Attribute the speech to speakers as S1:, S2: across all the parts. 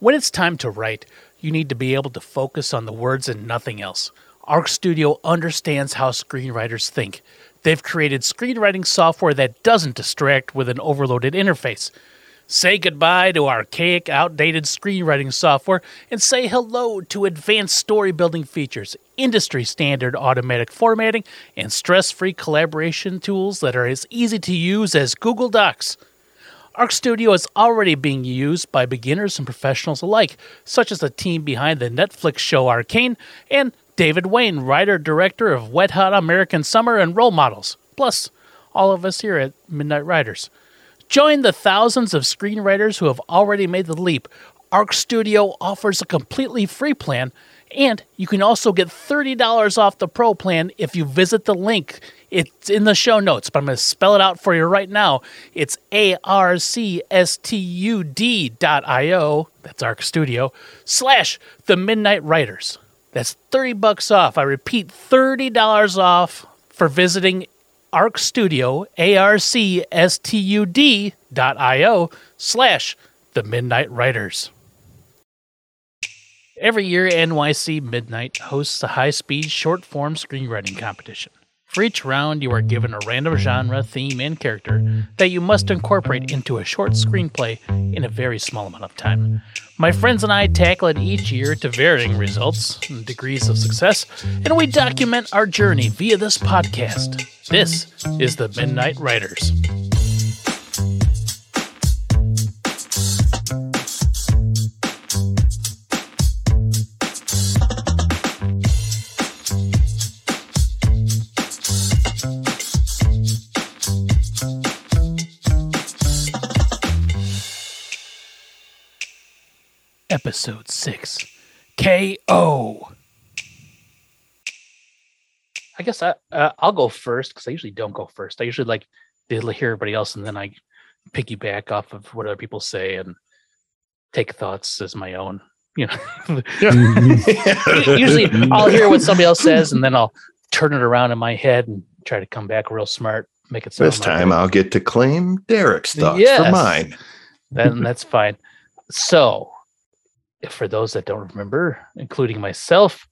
S1: When it's time to write, you need to be able to focus on the words and nothing else. Arc Studio understands how screenwriters think. They've created screenwriting software that doesn't distract with an overloaded interface. Say goodbye to archaic, outdated screenwriting software and say hello to advanced story building features, industry standard automatic formatting, and stress free collaboration tools that are as easy to use as Google Docs. Arc Studio is already being used by beginners and professionals alike, such as the team behind the Netflix show Arcane and David Wain, writer director of Wet Hot American Summer and Role Models, plus all of us here at Midnight Writers. Join the thousands of screenwriters who have already made the leap. Arc Studio offers a completely free plan, and you can also get $30 off the pro plan if you visit the link. It's in the show notes, but I'm going to spell it out for you right now. It's arcstud.io, that's Arc Studio, slash the Midnight Writers. That's 30 bucks off. I repeat, $30 off for visiting Arc Studio, A-R-C-S-T-U-D dot I-O slash The Midnight Writers. Every year, NYC Midnight hosts a high-speed short-form screenwriting competition. For each round, you are given a random genre, theme, and character that you must incorporate into a short screenplay in a very small amount of time. My friends and I tackle it each year to varying results and degrees of success, and we document our journey via this podcast. This is the Midnight Writers. Episode 6 KO. I guess I, uh, I'll go first because I usually don't go first. I usually like to hear everybody else and then I piggyback off of what other people say and take thoughts as my own. You know, usually I'll hear what somebody else says and then I'll turn it around in my head and try to come back real smart, make it
S2: This time I'll get to claim Derek's thoughts
S1: Yes.
S2: for mine.
S1: then that's fine. So, for those that don't remember, including myself,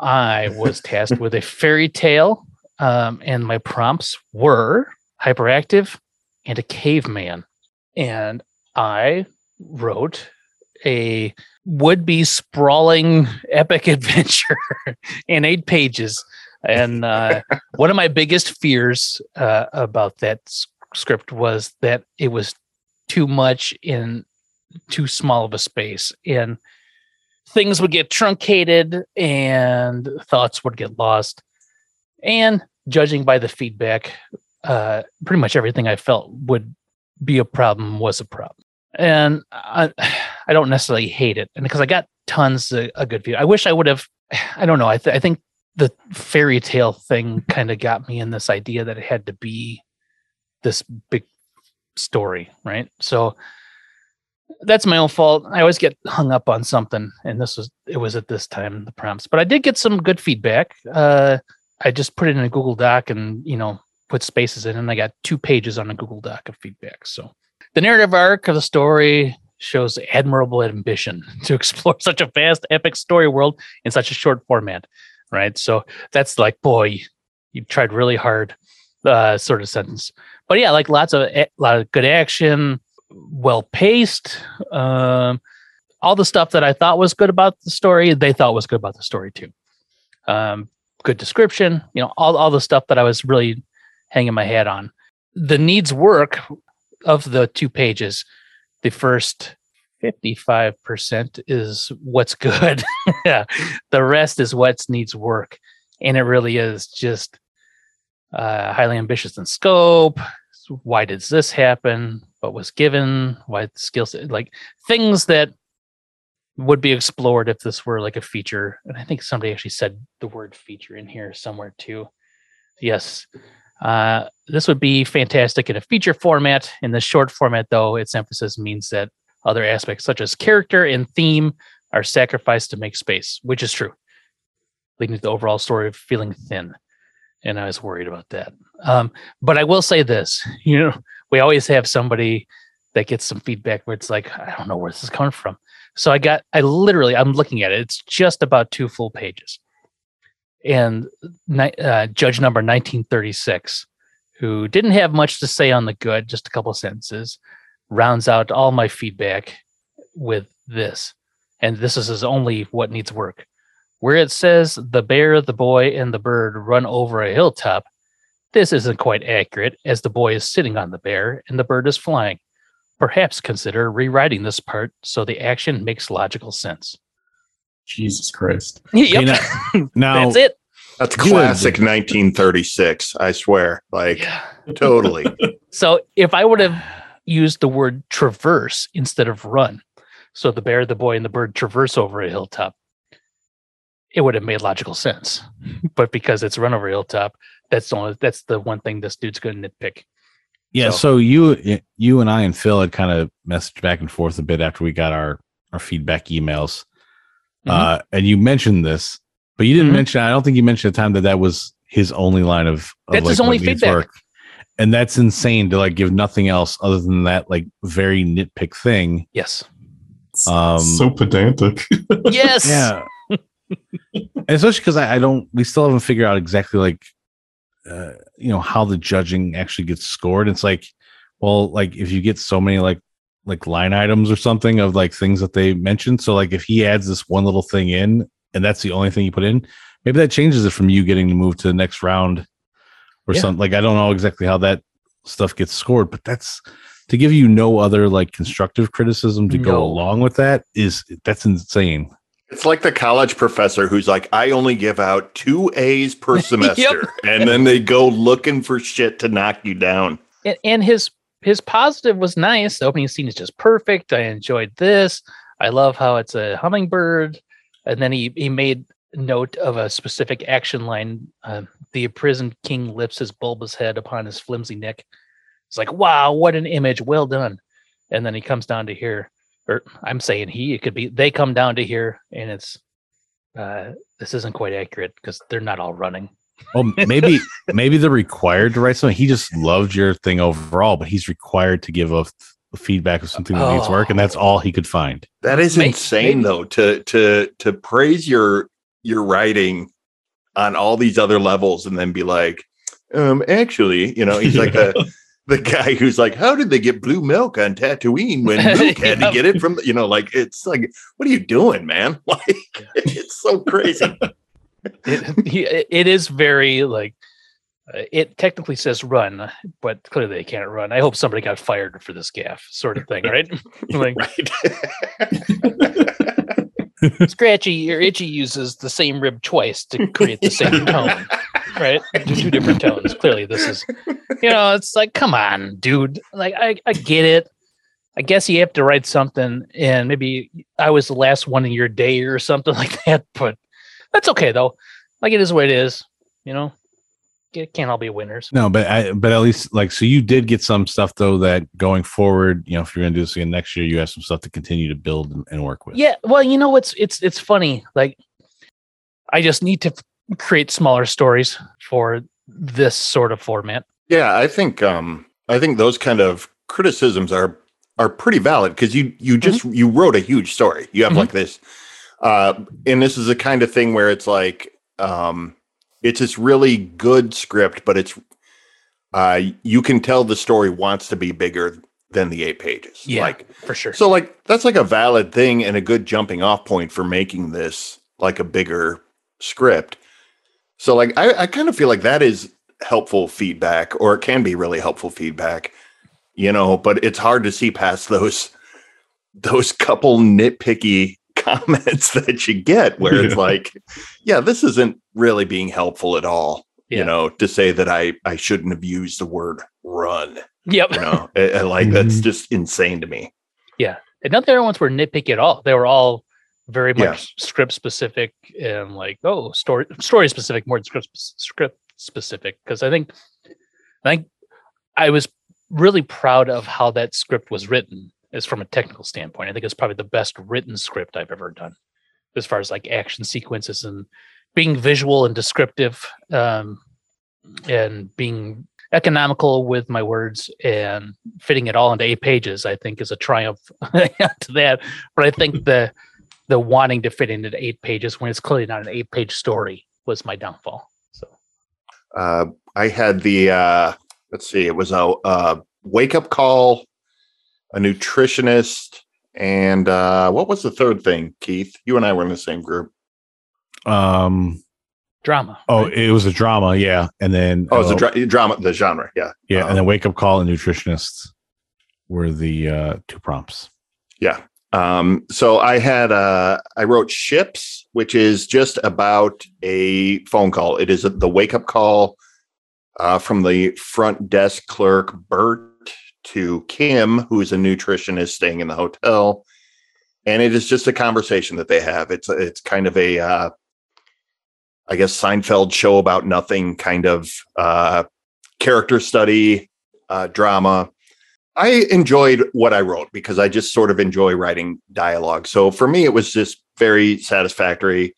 S1: I was tasked with a fairy tale, um, and my prompts were hyperactive and a caveman. And I wrote a would be sprawling epic adventure in eight pages. And uh, one of my biggest fears uh, about that script was that it was too much in too small of a space and things would get truncated and thoughts would get lost. And judging by the feedback uh pretty much everything i felt would be a problem was a problem. And i i don't necessarily hate it and because i got tons of, good view i wish i would have i don't know i, th- I think the fairy tale thing kind of got me in this idea that it had to be this big story right? So that's my own fault. I always get hung up on something, and this was it was at this time the prompts. But I did get some good feedback. Uh, I just put it in a Google Doc and you know put spaces in, and I got two pages on a Google Doc of feedback. So the narrative arc of the story shows admirable ambition to explore such a vast, epic story world in such a short format. Right, so that's like, boy, you tried really hard, uh, sort of sentence. But yeah, like lots of a lot of good action, well paced. Um, all the stuff that I thought was good about the story, they thought was good about the story too. Um, good description, you know, all all the stuff that I was really hanging my hat on. The needs work of the two pages. The first 55% is what's good. yeah. The rest is what needs work. And it really is just uh, highly ambitious in scope. Why does this happen? What was given? Why the skill set? Like things that would be explored if this were like a feature. And I think somebody actually said the word feature in here somewhere too. Yes. Uh, this would be fantastic in a feature format. In the short format, though, its emphasis means that other aspects such as character and theme are sacrificed to make space, which is true, leading to the overall story of feeling thin. And I was worried about that. Um, but I will say this, you know, we always have somebody that gets some feedback where it's like, I don't know where this is coming from. So I got, I literally, I'm looking at it. It's just about two full pages. And uh, judge number 1936, who didn't have much to say on the good, just a couple sentences, rounds out all my feedback with this. And this is his only what needs work. Where it says the bear, the boy, and the bird run over a hilltop, this isn't quite accurate, as the boy is sitting on the bear and the bird is flying. Perhaps consider rewriting this part so the action makes logical sense.
S3: Jesus Christ.
S1: yep.
S4: now, now,
S1: That's it.
S2: That's classic 1936. I swear. Like,
S1: Yeah.
S2: totally.
S1: So if I would have used the word traverse instead of run, so the bear, the boy, and the bird traverse over a hilltop, it would have made logical sense. But because it's run over a hilltop, that's the only, that's the one thing this dude's going to nitpick.
S4: yeah.
S1: So-
S4: So you, you and I and Phil had kind of messaged back and forth a bit after we got our our feedback emails,
S1: Mhm.
S4: uh, and you mentioned this, but you didn't
S1: Mhm.
S4: mention. I don't think you mentioned the time that that was his only line of. of
S1: That's his only
S4: needs
S1: feedback.
S4: and that's insane to like give nothing else other than that like very nitpick thing.
S1: Yes.
S4: Um,
S3: so pedantic.
S1: Yes.
S4: yeah And especially because I, I don't we still haven't figured out exactly like uh you know how the judging actually gets scored. It's like well like if you get so many like like line items or something of like things that they mentioned. So like if he adds this one little thing in and that's the only thing you put in maybe that changes it from you getting to move to the next round or
S1: Yeah.
S4: something. Like i don't know exactly how that stuff gets scored but that's to give you no other like constructive criticism to go along with that is that's insane
S2: It's like the college professor who's like, I only give out two A's per semester. And then they go looking for shit to knock you down.
S1: and, and his his positive was nice. The opening scene is just perfect. I enjoyed this. I love how it's a hummingbird. And then he he made note of a specific action line. Uh, the imprisoned king lifts his bulbous head upon his flimsy neck. It's like, wow, what an image! Well done. And then he comes down to here, or I'm saying he. It could be they come down to here, and it's uh, this isn't quite accurate because they're not all running.
S4: Well, maybe maybe they're required to write something. He just loved your thing overall, but he's required to give a, a feedback of something that needs work, and that's all he could find.
S2: That is
S1: May-
S2: insane
S1: maybe.
S2: though, to to to praise your your writing on all these other levels and then be like, um, actually, you know, he's like the the guy who's like, How did they get blue milk on Tatooine when Luke had to get it from you know, like it's like, what are you doing, man? Like it's so crazy.
S1: it, it is very like uh, it technically says run but clearly they can't run i hope somebody got fired for this gaffe sort of thing right like
S2: right.
S1: Scratchy or itchy uses the same rib twice to create the same tone right? Two different tones clearly. This is you know it's like come on dude. Like i, I get it. I guess you have to write something and maybe i was the last one in your day or something like that but that's okay though. Like it is what it is you know it can't all be winners
S4: No, but I, but at least like so you did get some stuff though that going forward, you know, if you're gonna do this again next year, you have some stuff to continue to build and, and work with.
S1: Yeah, well, you know what's it's it's funny. Like I just need to f- create smaller stories for this sort of format.
S2: Yeah, I think um I think those kind of criticisms are are pretty valid because you you just you wrote a huge story. You have
S1: Mhm.
S2: like this uh and this is the kind of thing where it's like um it's this really good script, but it's uh you can tell the story wants to be bigger than the eight pages.
S1: Yeah.
S2: Like
S1: For sure.
S2: so like that's like a valid thing and a good jumping off point for making this like a bigger script. So like I, I kind of feel like that is helpful feedback or it can be really helpful feedback, you know, but it's hard to see past those those couple nitpicky comments that you get where it's like, yeah, this isn't really being helpful at all.
S1: Yeah.
S2: You know, to say that I I shouldn't have used the word run.
S1: yep.
S2: You know, I- I like that's
S3: Mhm.
S2: just insane to me.
S1: Yeah, and none of the other ones were nitpicky at all. They were all very much
S2: Yeah.
S1: script specific and like, oh, story story specific more than script script specific. Because I think I think I was really proud of how that script was written as from a technical standpoint. I think it's probably the best written script I've ever done as far as like action sequences and being visual and descriptive um, and being economical with my words and fitting it all into eight pages, I think is a triumph to that. But I think the the wanting to fit into eight pages when it's clearly not an eight page story was my downfall. So
S2: Uh, I had the uh, let's see, it was a, a wake up call, a nutritionist, and uh, what was the third thing, Keith? You and I were in the same group.
S4: Um.
S1: drama.
S4: Oh,
S1: right?
S4: it was a drama, yeah, and then
S2: Oh, it's
S4: uh,
S2: a dra- drama, the genre, yeah,
S4: yeah,
S2: um,
S4: and then wake up call and nutritionist were the uh two prompts.
S2: Yeah. Um, so I had uh I wrote ships, which is just about a phone call. It is the wake up call uh, from the front desk clerk Bert to Kim, who is a nutritionist staying in the hotel, and it is just a conversation that they have. It's it's kind of a uh, I guess Seinfeld show about nothing kind of uh, character study uh, drama. I enjoyed what I wrote because I just sort of enjoy writing dialogue. So for me, it was just very satisfactory.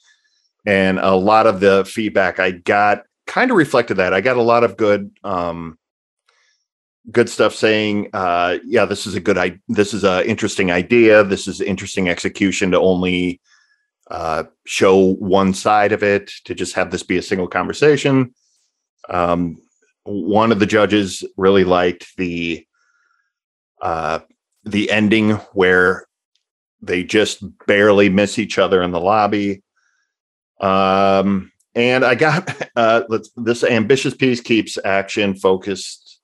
S2: And a lot of the feedback I got kind of reflected that. I got a lot of good, um, good stuff saying, uh, yeah, this is a good, I, this is a interesting idea. This is interesting execution to only, uh, show one side of it to just have this be a single conversation. Um, one of the judges really liked the, uh, the ending where they just barely miss each other in the lobby. Um, and I got uh, let's, this ambitious piece keeps action focused.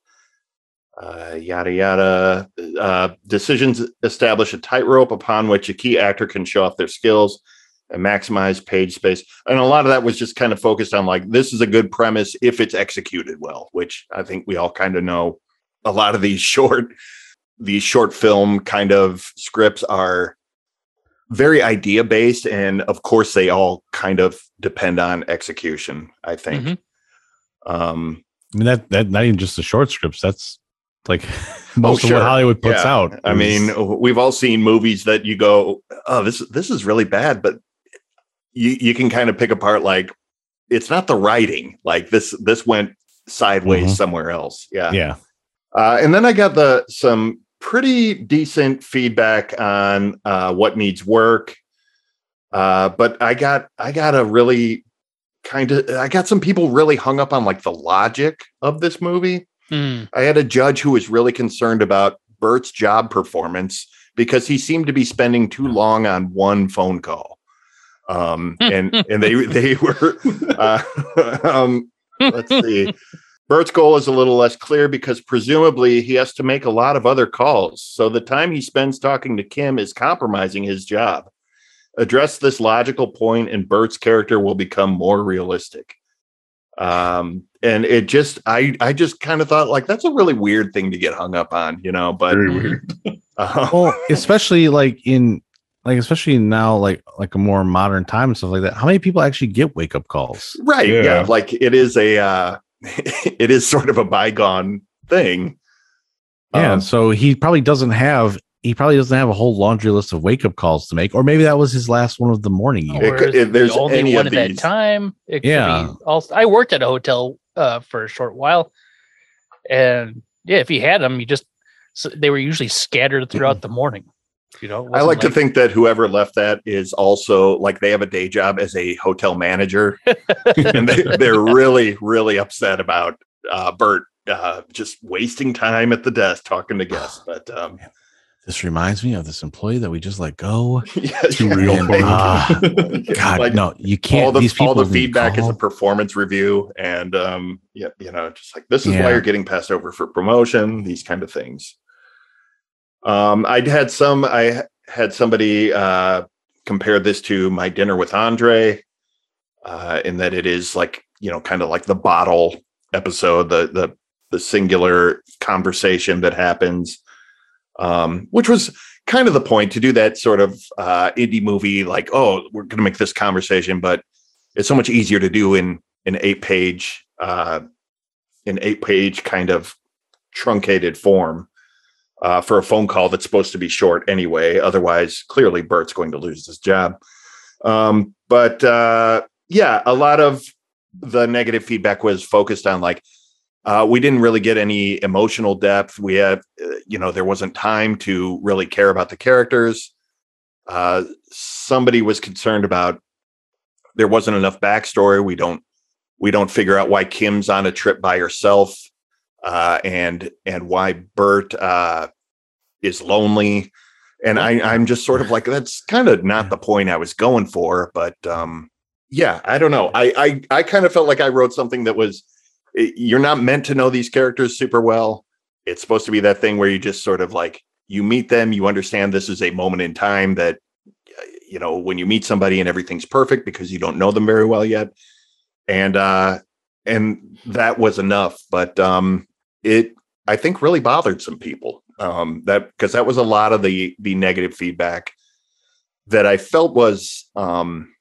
S2: Uh, yada yada. Uh, decisions establish a tightrope upon which a key actor can show off their skills and maximize page space. And a lot of that was just kind of focused on like this is a good premise if it's executed well, which I think we all kind of know. A lot of these short these short film kind of scripts are very idea based and of course they all kind of depend on execution i think
S1: Mhm.
S2: um
S4: I mean that that not even just the short scripts. That's like most of
S2: sure.
S4: what Hollywood puts
S2: Yeah.
S4: out.
S2: i mean we've all seen movies that you go oh this this is really bad but you you can kind of pick apart like it's not the writing like this this went sideways
S4: Mhm.
S2: somewhere else yeah
S4: yeah,
S2: Uh, and then I got the some pretty decent feedback on uh, what needs work. Uh, but I got I got a really kind of I got some people really hung up on like the logic of this movie.
S1: Hmm.
S2: I had a judge who was really concerned about Bert's job performance because he seemed to be spending too long on one phone call. Um, and and they they were uh, um, let's see. Bert's goal is a little less clear because presumably he has to make a lot of other calls. So the time he spends talking to Kim is compromising his job. Address this logical point and Bert's character will become more realistic. Um, and it just I I just kind of thought like that's a really weird thing to get hung up on, you know, but
S3: Very weird.
S2: uh,
S4: well, especially like in like especially now like like a more modern time and stuff like that. How many people actually get wake up calls?
S2: right, yeah.
S3: Yeah.
S2: like it is a uh it is sort of a bygone thing.
S4: Yeah,
S2: Um,
S4: so he probably doesn't have he probably doesn't have a whole laundry list of wake up calls to make, or maybe that was his last one of the morning.
S2: It could- if
S1: it
S2: there's
S1: the only one
S2: of
S1: at that time. It could
S4: Yeah.
S1: be also, I worked at a hotel uh, for a short while, and yeah, if you had them, you just so they were usually scattered throughout the morning. You know,
S2: I
S1: wasn't
S2: like to think that whoever left that is also like they have a day job as a hotel manager, and they, they're really, really upset about uh, Bert uh, just wasting time at the desk talking to guests. But um,
S4: This reminds me of this employee that we just let go.
S2: yeah,
S3: Too
S2: yeah,
S3: real
S4: And,
S3: for
S4: ah, God,
S2: like,
S4: no, you can't.
S2: all the
S4: these
S2: all the feedback is a performance review, and um, yeah, you know, just like this is
S4: Yeah.
S2: why you're getting passed over for promotion. These kind of things. Um, I'd had some. I had somebody uh, compare this to my dinner with Andre, uh, in that it is like you know, kind of like the bottle episode, the the the singular conversation that happens, um, which was kind of the point to do that sort of uh, indie movie, like oh, we're going to make this conversation, but it's so much easier to do in an eight page, uh, an eight page kind of truncated form uh, for a phone call that's supposed to be short anyway. Otherwise, clearly Bert's going to lose his job. Um, but uh, yeah, a lot of the negative feedback was focused on like, Uh, we didn't really get any emotional depth. We had, uh, you know, there wasn't time to really care about the characters. Uh, somebody was concerned about there wasn't enough backstory. We don't we don't figure out why Kim's on a trip by herself, uh, and and why Bert uh, is lonely. And I, I'm just sort of like that's kind of not the point I was going for, but um, yeah, I don't know. I I, I kind of felt like I wrote something that was you're not meant to know these characters super well. It's supposed to be that thing where you just sort of like you meet them, you understand this is a moment in time that you know when you meet somebody and everything's perfect because you don't know them very well yet, and uh, and that was enough. But um, it I think really bothered some people um, that because that was a lot of the the negative feedback that I felt was um,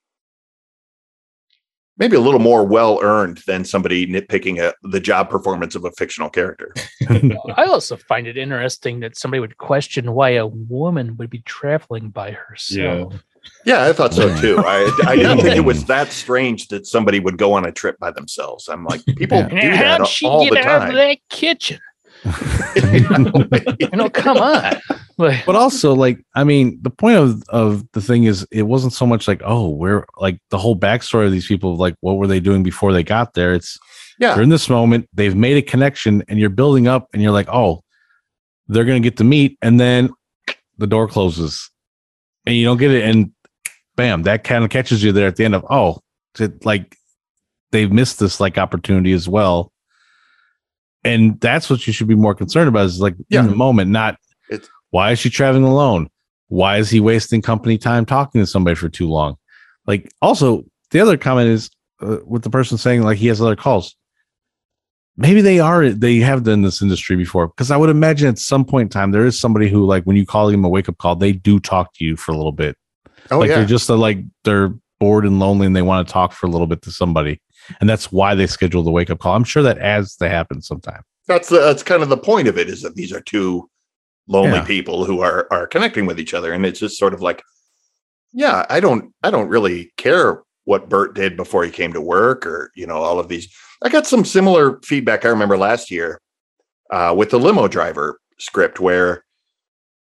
S2: maybe a little more well earned than somebody nitpicking a, the job performance of a fictional character.
S1: I also find it interesting that somebody would question why a woman would be traveling by herself.
S2: Yeah, I thought so too. I I didn't think it was that strange that somebody would go on a trip by themselves. I'm like, people
S4: Yeah.
S2: do
S1: And
S2: that
S1: how'd she
S2: all
S1: get
S2: the
S1: out of
S2: time.
S1: that kitchen? You know, come on. Like,
S4: but also like i mean the point of of the thing is it wasn't so much like oh we're like the whole backstory of these people like what were they doing before they got there it's
S2: Yeah.
S4: they're in this moment they've made a connection and you're building up and you're like oh they're gonna get to meet and then the door closes and you don't get it and bam that kind of catches you there at the end of oh like they've missed this like opportunity as well. And that's what you should be more concerned about is like
S2: Yeah.
S4: in the moment not
S2: It's-
S4: why is she traveling alone? Why is he wasting company time talking to somebody for too long? Like also the other comment is uh, with the person saying like he has other calls. Maybe they are they have done this industry before because i would imagine at some point in time there is somebody who like when you call them a wake-up call they do talk to you for a little bit
S2: Oh
S4: like
S2: yeah,
S4: they're just uh, like they're bored and lonely and they want to talk for a little bit to somebody and that's why they schedule the wake-up call i'm sure that has to happen sometime
S2: that's the, that's kind of the point of it is that these are two lonely
S4: Yeah.
S2: people who are are connecting with each other, and it's just sort of like, yeah, I don't I don't really care what Bert did before he came to work, or you know, all of these. I got some similar feedback. I remember last year uh, with the limo driver script where.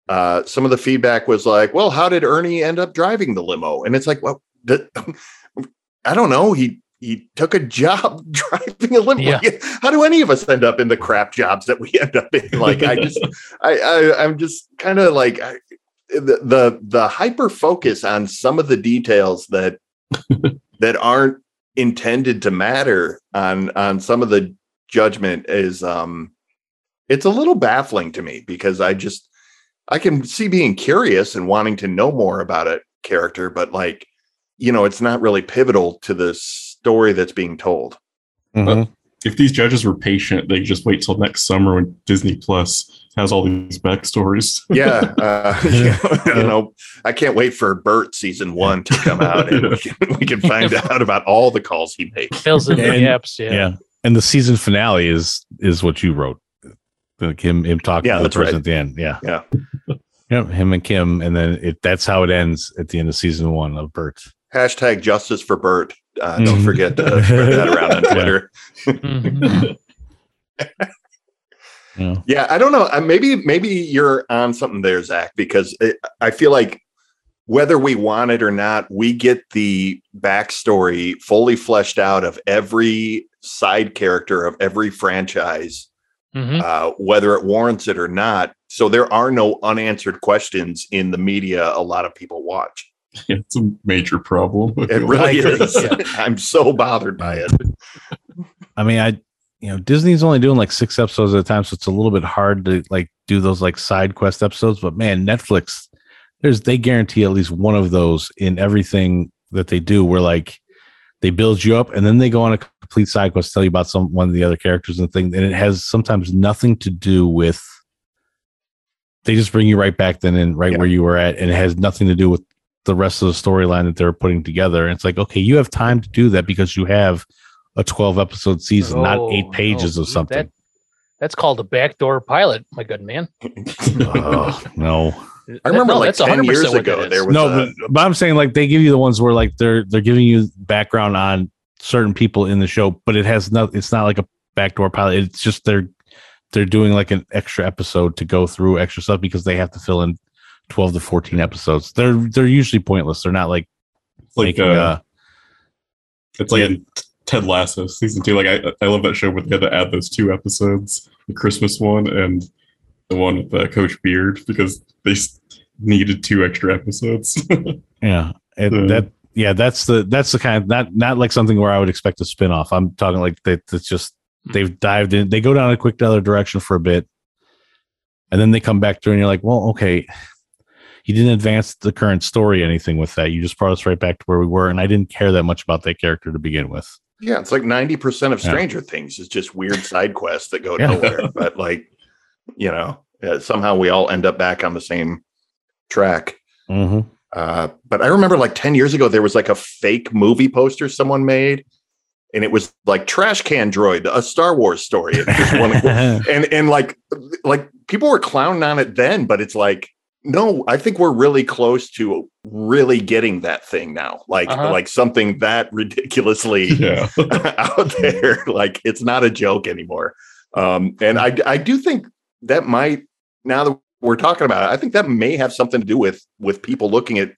S2: Uh, some of the feedback was like, "Well, how did Ernie end up driving the limo?" And it's like, "Well, th- I don't know. He he took a job driving a limo.
S1: Yeah.
S2: How do any of us end up in the crap jobs that we end up in? Like, I just, I, I, I'm just kind of like I, the the the hyper focus on some of the details that that aren't intended to matter on on some of the judgment is um it's a little baffling to me because I just I can see being curious and wanting to know more about a character, but like, you know, it's not really pivotal to the story that's being told.
S4: Mhm.
S3: If these judges were patient, they just wait till next summer when Disney Plus has all these backstories.
S2: Yeah, uh, you know, I can't wait for Bert season one to come out and we can, we can find out about all the calls he made.
S1: fills in the
S4: And-
S1: gaps. Yeah.
S4: yeah. and the season finale is is what you wrote like him him talking
S2: Yeah,
S4: to the
S2: that's
S4: person
S2: right.
S4: at the end yeah
S2: Yeah.
S4: Yep, him and Kim, and then it that's how it ends at the end of season one of Bert.
S2: Hashtag justice for Bert. Uh, don't
S4: Mhm.
S2: forget to spread that around on Twitter.
S1: Mhm.
S4: Yeah.
S2: Yeah, I don't know. Uh, Maybe maybe you're on something there, Zach, because it, I feel like whether we want it or not, we get the backstory fully fleshed out of every side character of every franchise,
S1: Mhm.
S2: uh, whether it warrants it or not. So there are no unanswered questions in the media. A lot of people watch.
S3: it's a major problem.
S2: It really
S1: agree.
S2: is. I'm so bothered by it.
S4: I mean, I you know Disney's only doing like six episodes at a time, so it's a little bit hard to like do those like side quest episodes. But man, Netflix, there's they guarantee at least one of those in everything that they do. Where like they build you up and then they go on a complete side quest, tell you about some one of the other characters and thing, and it has sometimes nothing to do with. They just bring you right back then and right
S2: Yeah.
S4: where you were at, and it has nothing to do with the rest of the storyline that they're putting together. And it's like, okay, you have time to do that because you have a 12 episode season, not
S1: oh,
S4: eight pages
S1: no,
S4: of something.
S1: That, that's called a backdoor pilot, my good man.
S4: oh, no.
S2: I remember
S1: No,
S2: like
S1: that's
S2: 10
S1: 100%
S2: years ago, there was
S4: No,
S2: a,
S4: but, but I'm saying like they give you the ones where like they're they're giving you background on certain people in the show, but it has no it's not like a backdoor pilot. It's just they're they're doing like an extra episode to go through extra stuff because they have to fill in 12 to 14 episodes. They're they're usually pointless. They're not like
S3: It's like
S4: making
S3: uh,
S4: uh,
S3: it's like in Ted Lasso season two. Like I, I love that show but they had to add those two episodes, the Christmas one and the one with uh, Coach Beard, because they needed two extra episodes.
S4: yeah. And
S3: Hmm.
S4: that yeah, that's the that's the kind of not not like something where I would expect a spin off. I'm talking like that it's just they've dived in, they go down a quick other direction for a bit, and then they come back through and you're like, well, okay. You didn't advance the current story anything with that. You just brought us right back to where we were, and I didn't care that much about that character to begin with.
S2: Yeah, it's like 90% of
S4: Yeah.
S2: Stranger Things is just weird side quests that go
S4: Yeah.
S2: nowhere. But like, you know, uh, somehow we all end up back on the same track.
S4: Mm-hmm.
S2: Uh, but I remember like 10 years ago, there was like a fake movie poster someone made, and it was like Trash Can Droid, a Star Wars story. It and and like like people were clowning on it then, but it's like, no, I think we're really close to really getting that thing now. Like
S1: Uh-huh.
S2: like something that ridiculously
S3: yeah.
S2: out there. Like it's not a joke anymore. Um, and I I do think that might now that we're talking about it, I think that may have something to do with with people looking at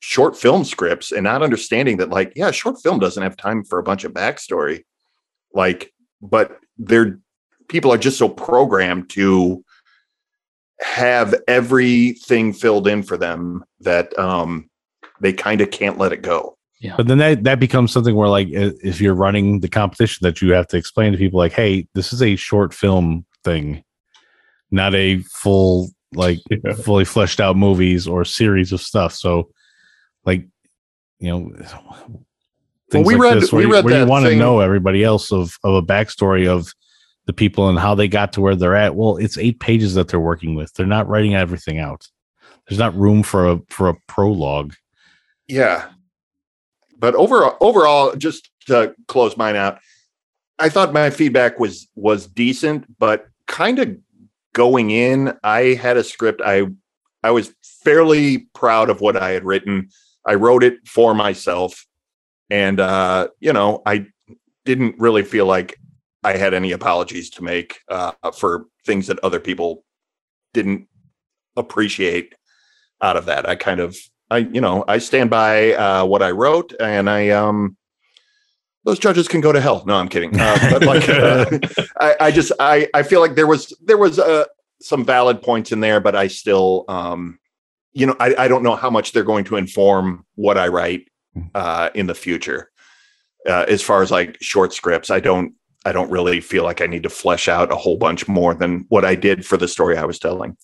S2: short film scripts and not understanding that like yeah short film doesn't have time for a bunch of backstory like but they're people are just so programmed to have everything filled in for them that um they kind of can't let it go Yeah.
S4: But then that that becomes something where like if you're running the competition that you have to explain to people like, hey, this is a short film thing, not a full like
S3: Yeah.
S4: fully fleshed out movies or series of stuff. So like you know things
S2: we
S4: like
S2: read-
S4: this where,
S2: we read
S4: where you want to know everybody else of of a backstory of the people and how they got to where they're at. Well, it's eight pages that they're working with. They're not writing everything out. There's not room for a for a prologue.
S2: Yeah. But overall, overall, just to close mine out, I thought my feedback was was decent, but kind of going in, I had a script. I I was fairly proud of what I had written. I wrote it for myself, and uh, you know, I didn't really feel like I had any apologies to make uh, for things that other people didn't appreciate out of that. I kind of I, you know, I stand by uh, what I wrote, and I, um, those judges can go to hell. No, I'm kidding. Uh, but like, uh, I, I just, I, I feel like there was, there was uh, some valid points in there, but I still, um, you know, I, I don't know how much they're going to inform what I write uh, in the future. Uh, as far as like short scripts, I don't, I don't really feel like I need to flesh out a whole bunch more than what I did for the story I was telling.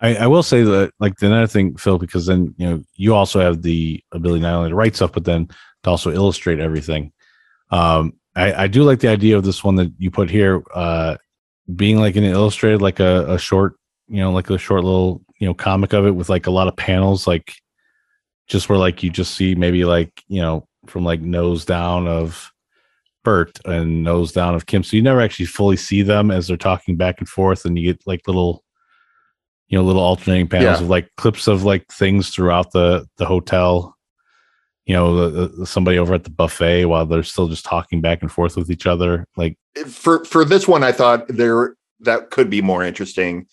S4: I, I will say that like another thing, Phil, because then you know you also have the ability not only to write stuff, but then to also illustrate everything. Um, I, I do like the idea of this one that you put here, uh, being like an illustrated, like a, a short, you know, like a short little, you know, comic of it with like a lot of panels, like just where like you just see maybe like you know from like nose down of Bert and nose down of Kim, so you never actually fully see them as they're talking back and forth, and you get like little you know little alternating panels
S2: Yeah.
S4: of like clips of like things throughout the the hotel you know the, the, somebody over at the buffet while they're still just talking back and forth with each other like
S2: for for this one i thought there that could be more interesting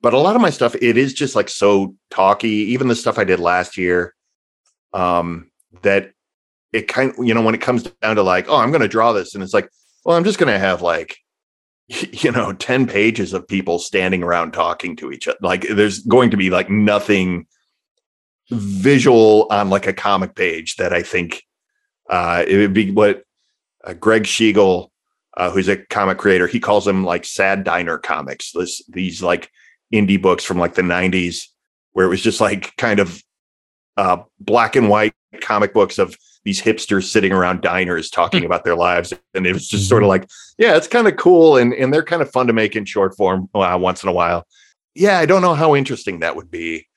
S2: but a lot of my stuff it is just like so talky even the stuff i did last year um that it kind you know when it comes down to like oh i'm going to draw this and it's like well i'm just going to have like you know 10 pages of people standing around talking to each other like there's going to be like nothing visual on like a comic page that i think uh it would be what uh, greg Schiegel uh, who's a comic creator. He calls them like sad diner comics. This these like indie books from like the '90s, where it was just like kind of uh, black and white comic books of these hipsters sitting around diners talking about their lives, and it was just sort of like, yeah, it's kind of cool, and and they're kind of fun to make in short form uh, once in a while. Yeah, I don't know how interesting that would be.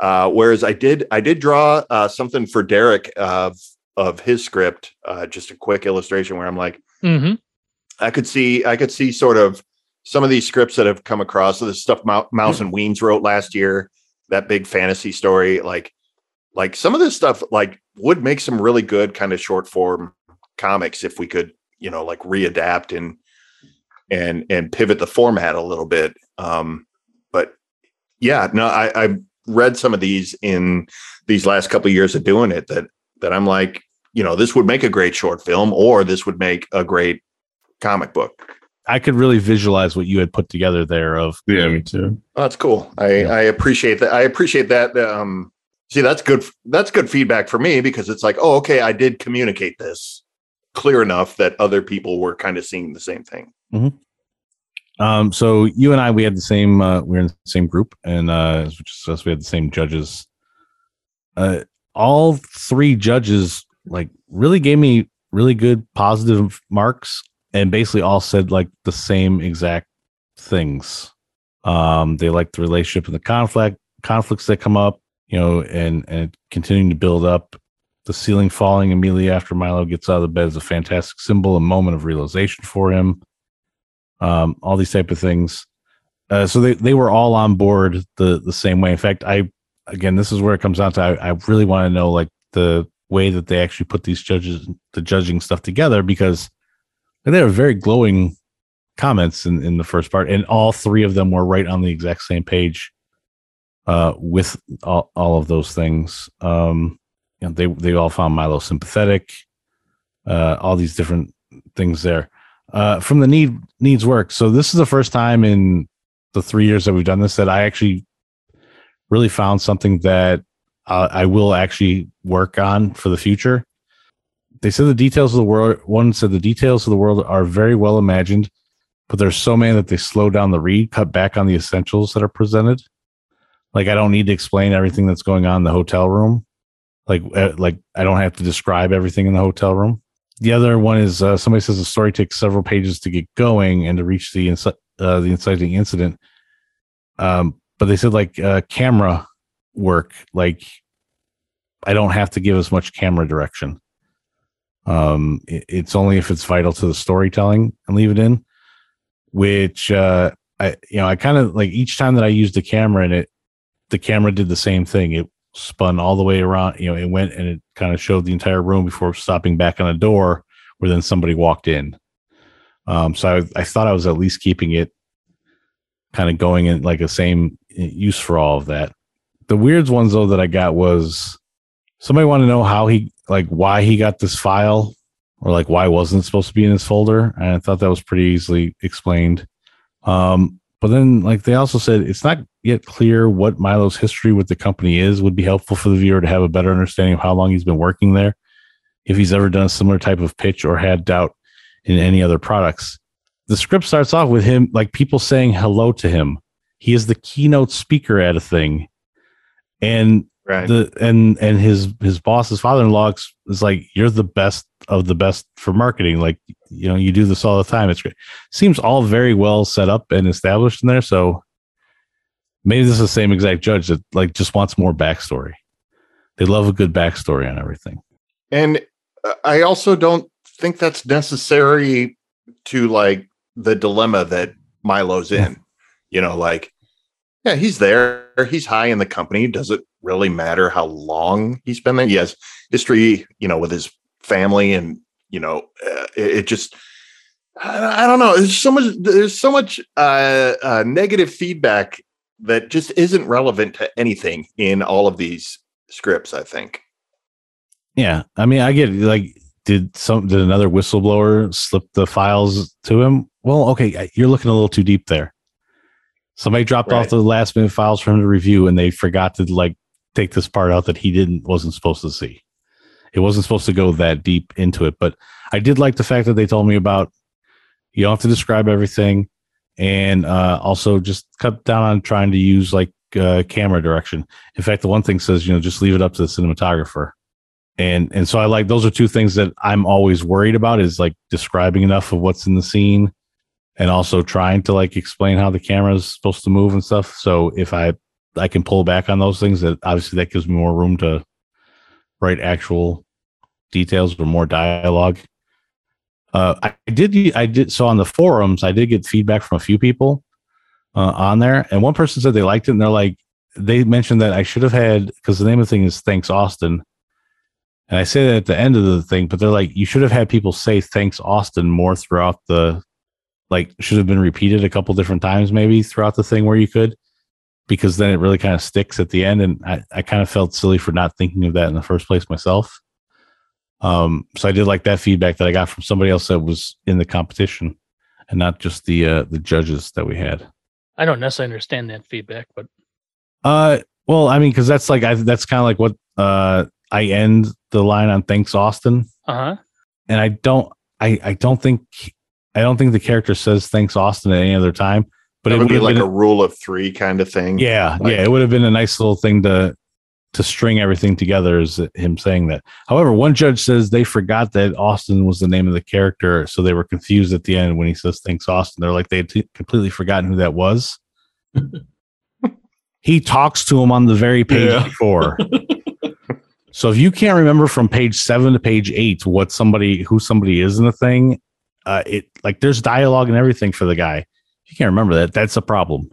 S2: Uh, whereas I did, I did draw uh, something for Derek of of his script, uh, just a quick illustration where I'm like,
S1: Mm-hmm.
S2: I could see I could see sort of some of these scripts that have come across. So the stuff Mou- Mouse and Weens wrote last year, that big fantasy story, like like some of this stuff like would make some really good kind of short form comics if we could you know, like readapt and and and pivot the format a little bit. Um, but yeah, no, I, I read some of these in these last couple of years of doing it that that I'm like, you know, this would make a great short film or this would make a great comic book.
S4: I could really visualize what you had put together there of
S3: Yeah, me too.
S2: Oh, that's cool. I,
S4: Yeah.
S2: I appreciate that. I appreciate that. Um, see, that's good. That's good feedback for me because it's like, oh, okay, I did communicate this clear enough that other people were kind of seeing the same thing.
S4: Um, so you and I, we had the same, uh, we are in the same group, and uh, which is we had the same judges. Uh, all three judges like really gave me really good positive marks, and basically all said like the same exact things. Um, they like the relationship and the conflict conflicts that come up, you know, and and continuing to build up. The ceiling falling immediately after Milo gets out of the bed is a fantastic symbol, a moment of realization for him um, all these type of things. Uh, so they, they were all on board the the same way. In fact, I again, this is where it comes down to. I, I really want to know like the way that they actually put these judges, the judging stuff together, because they were very glowing comments in, in the first part, and all three of them were right on the exact same page uh, with all, all of those things. Um, you know, they they all found Milo sympathetic. Uh, all these different things there uh, from the need needs work. So this is the first time in the three years that we've done this that I actually really found something that uh, I will actually work on for the future. They said the details of the world. One said the details of the world are very well imagined, but there's so many that they slow down the read, cut back on the essentials that are presented. Like I don't need to explain everything that's going on in the hotel room. Like uh, like I don't have to describe everything in the hotel room the other one is uh, somebody says the story takes several pages to get going and to reach the uh, the inciting incident. Um, but they said like uh, camera work, like I don't have to give as much camera direction. Um, it- it's only if it's vital to the storytelling and leave it in. Which uh, I you know I kind of like each time that I used the camera in it, the camera did the same thing. It spun all the way around. You know, it went and it kind of showed the entire room before stopping back on a door where then somebody walked in. Um, so I, I thought I was at least keeping it kind of going in like the same use for all of that. The weird ones though that I got was somebody wanted to know how he like why he got this file or like why wasn't it supposed to be in his folder. And I thought that was pretty easily explained. Um, but then like they also said it's not yet clear what Milo's history with the company is would be helpful for the viewer to have a better understanding of how long he's been working there, if he's ever done a similar type of pitch or had doubt in any other products. The script starts off with him like people saying hello to him. He is the keynote speaker at a thing. And
S2: Right.
S4: the and and his his boss's father-in-law is- is like you're the best of the best for marketing like you know you do this all the time it's great seems all very well set up and established in there so maybe this is the same exact judge that like just wants more backstory they love a good backstory on everything
S2: and uh, I also don't think that's necessary to like the dilemma that Milo's in. You know, like, yeah, he's there. He's high in the company. Does it really matter how long he's been there? He has history, you know, with his family, and you know, uh, it, it just. I don't know. There's so much. There's so much uh, uh, negative feedback that just isn't relevant to anything in all of these scripts. I think.
S4: yeah i mean i get like did some did another whistleblower slip the files to him well okay you're looking a little too deep there somebody dropped off the last minute files for him to review and they forgot to like take this part out that he didn't wasn't supposed to see it wasn't supposed to go that deep into it but i did like the fact that they told me about you don't have to describe everything and uh, also just cut down on trying to use like uh, camera direction. In fact the one thing says you know just leave it up to the cinematographer. And and so i like those are two things that i'm always worried about is like describing enough of what's in the scene and also trying to like explain how the camera is supposed to move and stuff. So if i i can pull back on those things that obviously that gives me more room to write actual details or more dialogue. Uh i did i did so on the forums i did get feedback from a few people uh, on there and one person said they liked it and they're like they mentioned that i should have had because the name of the thing is thanks austin. And I say that at the end of the thing, but they're like, you should have had people say thanks, Austin, more throughout the, like, should have been repeated a couple different times, maybe throughout the thing where you could, because then it really kind of sticks at the end. And I, I kind of felt silly for not thinking of that in the first place myself. Um, so I did like that feedback that I got from somebody else that was in the competition and not just the, uh, the judges that we had.
S1: I don't necessarily understand that feedback, but
S4: Uh, well, I mean, because that's like I, that's kind of like what uh I end the line on thanks Austin,
S1: uh huh.
S4: and I don't, I I don't think, I don't think the character says thanks Austin at any other time. But
S2: But it
S4: it
S2: would
S4: would
S2: be like
S4: been,
S2: a rule of three kind of thing.
S4: yeah,
S2: like-
S4: yeah, it would have been a nice little thing to to string everything together. Is him saying that? However, one judge says they forgot that Austin was the name of the character, so they were confused at the end when he says thanks Austin. They're like they had t- completely forgotten who that was. he talks to him on the very page
S3: Yeah.
S4: before. so if you can't remember from page seven to page eight what somebody who somebody is in the thing, uh, it like there's dialogue and everything for the guy. If you can't remember that, that's a problem.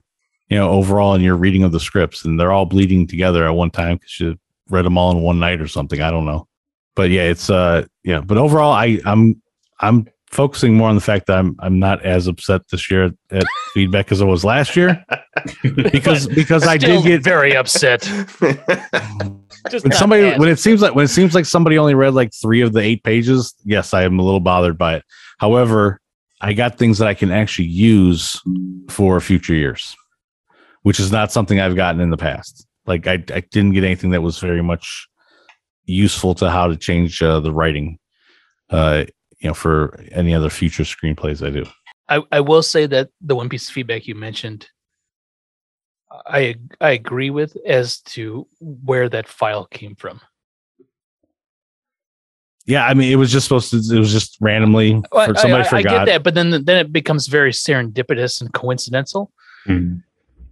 S4: You know, overall in your reading of the scripts, and they're all bleeding together at one time because you read them all in one night or something. I don't know, but yeah, it's uh, yeah. But overall, I I'm I'm focusing more on the fact that I'm I'm not as upset this year at feedback as I was last year because because I
S1: Still
S4: did get
S1: very upset. Just
S4: when somebody
S1: as-
S4: when it seems like when it seems like somebody only read like three of the eight pages yes i am a little bothered by it however i got things that i can actually use for future years which is not something i've gotten in the past like i, I didn't get anything that was very much useful to how to change uh, the writing uh you know for any other future screenplays i do
S1: I, I will say that the one piece of feedback you mentioned, I I agree with as to where that file came from.
S4: Yeah i mean it was just supposed to it was just randomly
S1: Well,
S4: for somebody
S1: I, I
S4: forgot
S1: get that, but then then it becomes very serendipitous and coincidental.
S3: Hmm.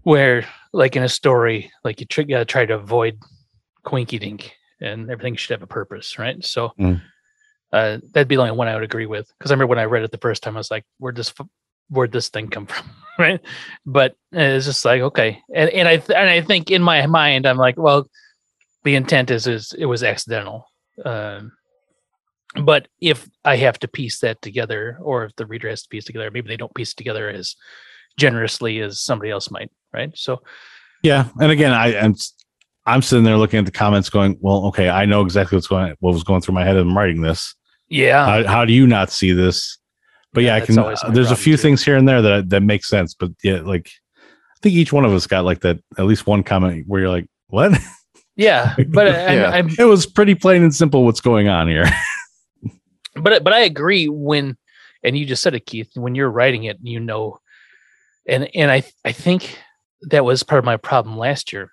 S1: Where, like in a story, like you tr- gotta try to avoid quinky dink, and everything should have a purpose, right? So,
S4: Mm.
S1: uh, that'd be the only one I would agree with. Because I remember when I read it the first time, I was like, "Where'd this f- where'd this thing come from?" right? But uh, it's just like okay, and and I th- and I think in my mind, I'm like, well, the intent is is it was accidental. Um, but if I have to piece that together, or if the reader has to piece together, maybe they don't piece it together as generously as somebody else might, right? So
S4: Yeah, and again, I I'm I'm sitting there looking at the comments, going, "Well, okay, I know exactly what's going what was going through my head as I'm writing this.
S1: yeah,
S4: How, how do you not see this?" But yeah,
S1: Yeah,
S4: I can.
S1: always my
S4: there's a few
S1: too.
S4: things here and there that that make sense, but yeah, like I think each one of us got like that at least one comment where you're like, "What?"
S1: yeah, but uh, I,
S2: Yeah.
S1: I'm,
S4: it was pretty plain and simple what's going on here.
S1: but but I agree when, and you just said it, Keith. When you're writing it, you know, and and I I think that was part of my problem last year,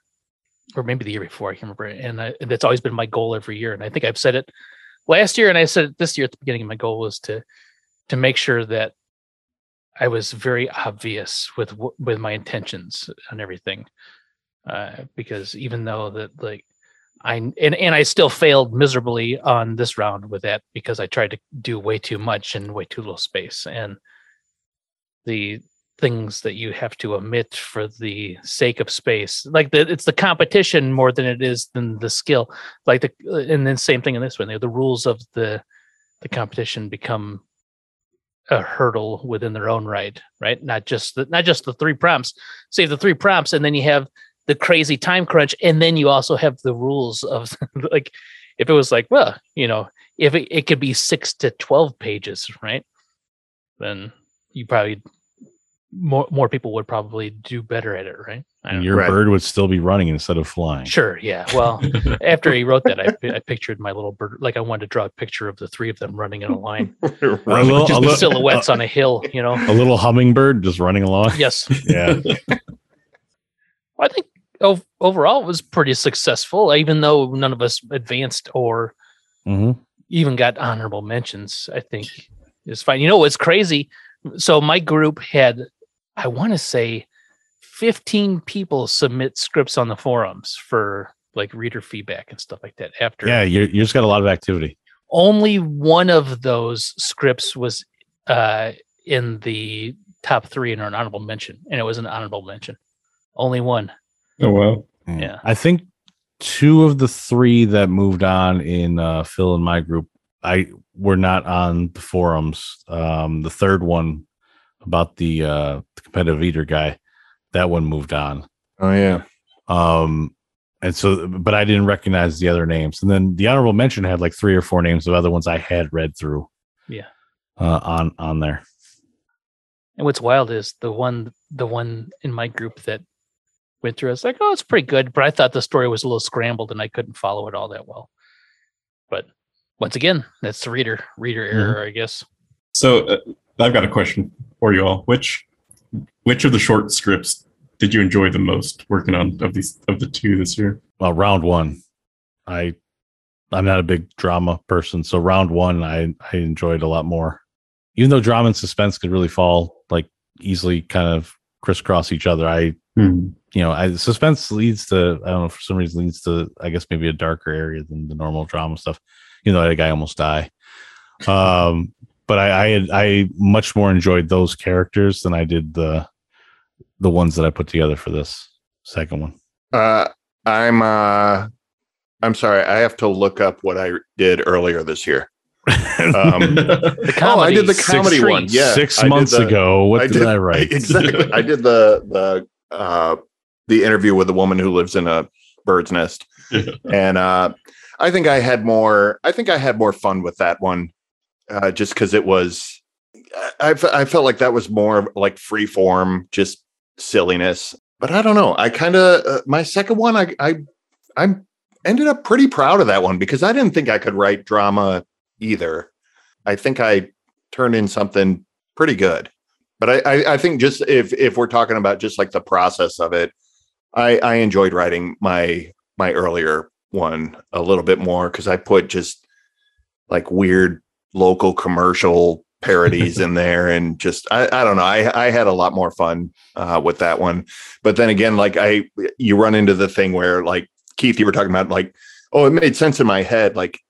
S1: or maybe the year before. I can't remember. And I, that's always been my goal every year. And I think I've said it last year, and I said it this year at the beginning. My goal was to to make sure that I was very obvious with with my intentions and everything, uh, because even though that like I and and I still failed miserably on this round with that because I tried to do way too much in way too little space. And the things that you have to omit for the sake of space like the, it's the competition more than it is than the skill. Like the uh, and then same thing in this one the, the rules of the the competition become a hurdle within their own right right? Not just the not just the three prompts. Save the three prompts and then you have the crazy time crunch and then you also have the rules of like if it was like well you know if it, it could be six to 12 pages right then you probably more more people would probably do better at it right
S4: And your
S2: Right.
S4: bird would still be running instead of flying.
S1: Sure. Yeah. Well, after he wrote that, I, I pictured my little bird. Like I wanted to draw a picture of the three of them running in a line,
S4: A little-
S1: just
S4: a little-
S1: silhouettes on a hill. You know.
S4: A little hummingbird just running along.
S1: Yes.
S4: Yeah.
S1: I think ov- overall it was pretty successful, even though none of us advanced or
S4: hmm
S1: even got honorable mentions. I think is fine. You know what's crazy? So my group had, I want to say, fifteen people submit scripts on the forums for like reader feedback and stuff like that. After
S4: Yeah, you you just got a lot of activity.
S1: only one of those scripts was uh, in the top three in an honorable mention, and it was an honorable mention. Only one.
S3: Oh wow.
S1: Yeah.
S4: I think two of the three that moved on in uh, Phil and my group, I were not on the forums. Um, the third one about the uh, the competitive eater guy, that one moved on.
S2: Oh yeah.
S4: Um, and so, but I didn't recognize the other names. And then the honorable mention had like three or four names of other ones I had read through.
S1: Yeah.
S4: Uh, on on there.
S1: And what's wild is the one the one in my group that went through. I was like, oh, it's pretty good, but I thought the story was a little scrambled and I couldn't follow it all that well. But once again, that's the reader reader
S4: Mhm.
S1: error, I guess.
S3: So uh, I've got a question for you all. Which which of the short scripts did you enjoy the most working on of these of the two this year?
S4: Well, round one, I I'm not a big drama person, so round one I I enjoyed a lot more. Even though drama and suspense could really fall like easily, kind of crisscross each other. I
S3: Hmm.
S4: you know, I suspense leads to I don't know for some reason leads to I guess maybe a darker area than the normal drama stuff. You know, that guy almost die. Um, but I I, had, I much more enjoyed those characters than I did the the ones that I put together for this second one.
S2: Uh, I'm uh, I'm sorry. I have to look up what I did earlier this year. Um,
S1: The
S2: oh, I did the
S1: comedy,
S2: comedy
S1: Six
S2: one. Yeah,
S4: Six
S2: I
S4: months
S2: the-
S4: ago. What
S2: I
S4: did,
S2: did-
S4: I write?
S2: Exactly. I did the the uh, the interview with the woman who lives in a bird's nest, and uh, I think I had more. I think I had more fun with that one, uh, just because it was. I, I felt like that was more of like free form, just silliness. But I don't know. I kind of uh, my second one. I I I ended up pretty proud of that one because I didn't think I could write drama either. I think I turned in something pretty good. But I, I, I think just if if we're talking about just like the process of it, I, I enjoyed writing my my earlier one a little bit more because I put just like weird local commercial parodies in there and just I, I don't know I, I had a lot more fun uh, with that one. But then again like I you run into the thing where like Keith you were talking about like oh it made sense in my head like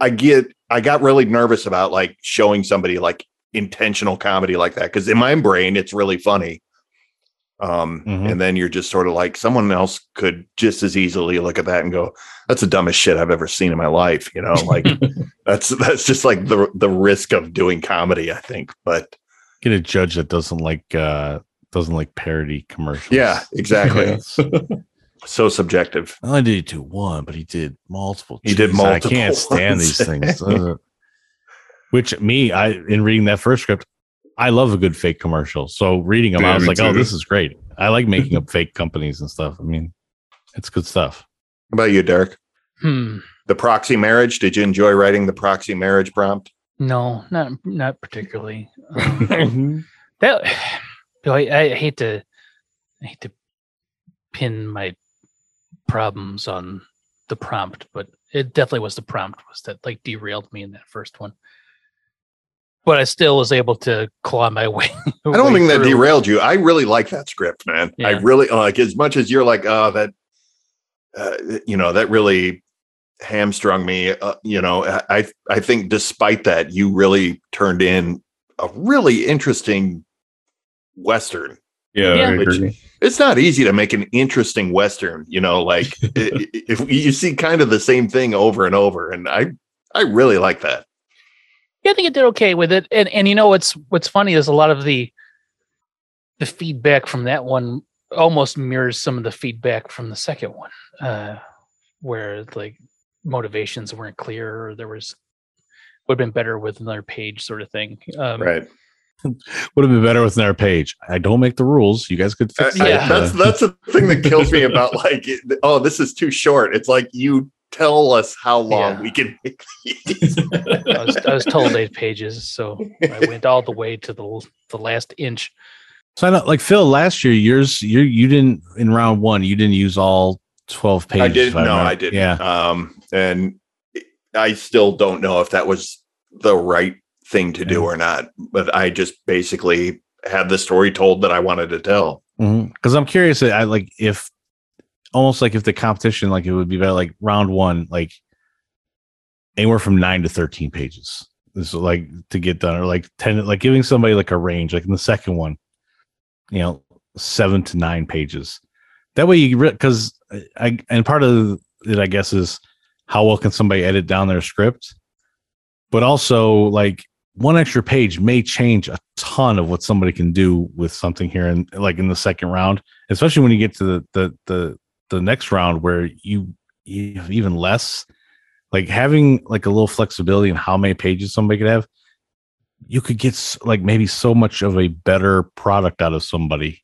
S2: I get I got really nervous about like showing somebody like intentional comedy like that because in my brain it's really funny um
S4: Mhm.
S2: and then you're just sort of like someone else could just as easily look at that and go that's the dumbest shit i've ever seen in my life you know like that's that's just like the the risk of doing comedy i think but
S4: Get a judge that doesn't like uh doesn't like parody commercials.
S2: yeah exactly so subjective
S4: I only did he do one, but he did multiple.
S2: He did
S4: Jeez, I can't stand
S2: ones.
S4: these things. Which me, I in reading that first script, I love a good fake commercial. So reading them,
S3: Yeah,
S4: I was
S3: me
S4: like, oh, this is great. I like making up fake companies and stuff. I mean, it's good stuff.
S2: How about you derek
S1: Hmm.
S2: the proxy marriage did you enjoy writing the proxy marriage prompt
S1: No, not not particularly. Um, that I, I hate to I hate to pin my problems on the prompt, but it definitely was the prompt was that like derailed me in that first one. But I still was able to claw my way.
S2: I don't think that derailed you. I really like that script, man. I really like as much as you're like, oh, that, uh, you know, that really hamstrung me. Uh, you know, I I think despite that, you really turned in a really interesting western.
S3: yeah,
S1: Yeah.
S2: Which- It's not easy to make an interesting western. You know, like i- i- if you see kind of the same thing over and over, and I I really like that.
S1: Yeah, I think it did okay with it. And and you know what's what's funny is a lot of the the feedback from that one almost mirrors some of the feedback from the second one, uh, where like motivations weren't clear or there was would have been better with another page sort of thing. Um,
S2: Right.
S4: Would have been better with another page. I don't make the rules. You guys could fix
S2: I-
S4: it.
S1: Yeah.
S2: that's that's the thing that kills me about like it- oh this is too short it's like you tell us how long
S1: Yeah.
S2: we can make these
S1: I was, I was told eight pages, so I went all the way to the the last inch.
S4: So I know, like Phil, last year, yours, you you didn't in round one, you didn't use all twelve pages.
S2: i did
S4: if
S2: no
S4: remember.
S2: i didn't
S4: Yeah,
S2: um and i still don't know if that was the right thing to do or not but i just basically had the story told that i wanted to tell
S4: because I'm curious. I like if almost like if the competition, like it would be better, like round one, like anywhere from nine to thirteen pages. This is like to get done, or like ten, like giving somebody like a range, like in the second one, you know, seven to nine pages. that way you because I and part of it I guess is how well can somebody edit down their script, but also like one extra page may change a ton of what somebody can do with something here and like in the second round, especially when you get to the the the, the next round where you you have even less like having like a little flexibility in how many pages somebody could have you could get like maybe so much of a better product out of somebody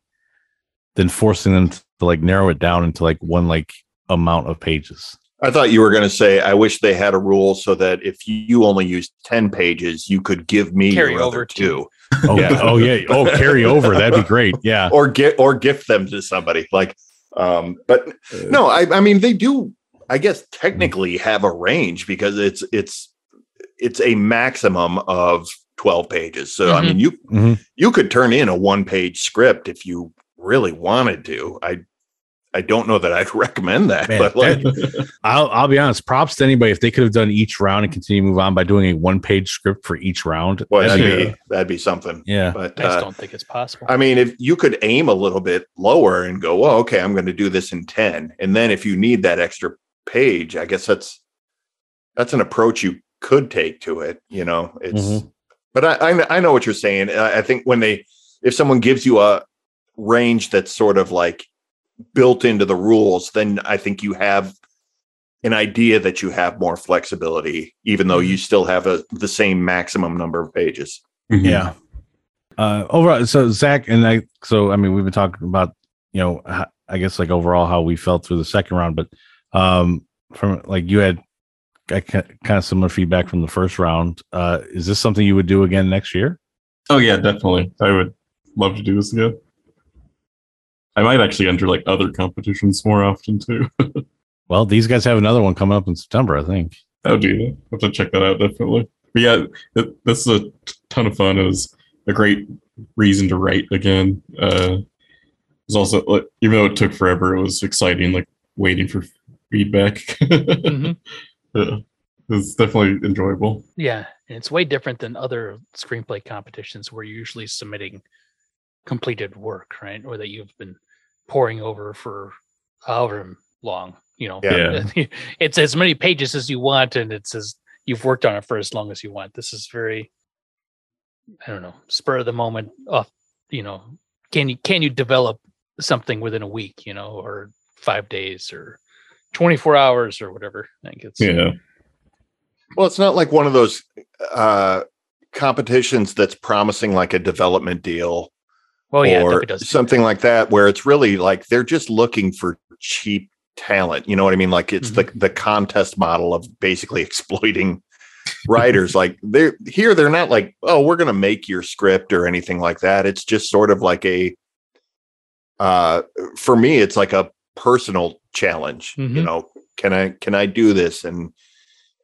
S4: than forcing them to like narrow it down into like one like amount of pages.
S2: I thought you were going to say, I wish they had a rule so that if you only used 10 pages, you could give me
S1: Carry
S2: your
S1: over
S2: other two.
S4: Oh
S2: Yeah.
S4: oh yeah. Oh carry over. That'd be great. Yeah.
S2: Or get or gift them to somebody. Like, um, but no, I, I mean, they do, I guess, technically have a range because it's, it's, it's a maximum of 12 pages. So, I
S1: Mhm.
S2: mean, you,
S4: Mhm.
S2: you could turn in a one page script if you really wanted to. I, I don't know that I'd recommend that,
S4: Man,
S2: but like,
S4: I'll, I'll be honest props to anybody if they could have done each round and continue to move on by doing a one page script for each round
S2: well,
S4: that'd
S2: that'd
S4: be-
S2: be, that'd be something.
S4: yeah
S2: But,
S1: I just
S2: uh,
S1: don't think it's possible.
S2: I mean, if you could aim a little bit lower and go, well, okay, I'm going to do this in 10. And then if you need that extra page, I guess that's that's an approach you could take to it. You know, it's
S4: Mhm.
S2: but I, I I know what you're saying. I I think when they if someone gives you a range that's sort of like built into the rules, then I think you have an idea that you have more flexibility, even though you still have a the same maximum number of pages.
S3: Mhm.
S4: yeah uh overall so zach and i so i mean we've been talking about you know i guess like overall how we felt through the second round but um from like you had I kind of similar feedback from the first round uh is this something you would do again next year
S3: Oh yeah, definitely. I would love to do this again. I might actually enter like other competitions more often too.
S4: well these guys have another one coming up in september i think
S3: Oh, would do that. Have to check that out definitely. But yeah, th- this is a ton of fun. It was a great reason to write again. Uh, it was also like, even though it took forever, it was exciting. Like waiting for feedback.
S1: Mhm.
S3: yeah, it was definitely enjoyable.
S1: Yeah, and it's way different than other screenplay competitions where you're usually submitting completed work, right? Or that you've been poring over for however long, you know.
S2: Yeah.
S1: it's as many pages as you want and it's as you've worked on it for as long as you want. This is very I don't know, spur of the moment off, you know, can you can you develop something within a week, you know, or 5 days or 24 hours or whatever. I think it's
S3: Yeah,
S2: Well, it's not like one of those uh, competitions that's promising like a development deal
S1: well, yeah,
S2: or something like that, where it's really like they're just looking for cheap talent. You know what I mean? Like it's the the contest model of basically exploiting writers. like they're here, they're not like, oh, we're gonna make your script or anything like that. It's just sort of like a uh for me, it's like a personal challenge. You
S1: Mhm.
S2: know, can I can I do this and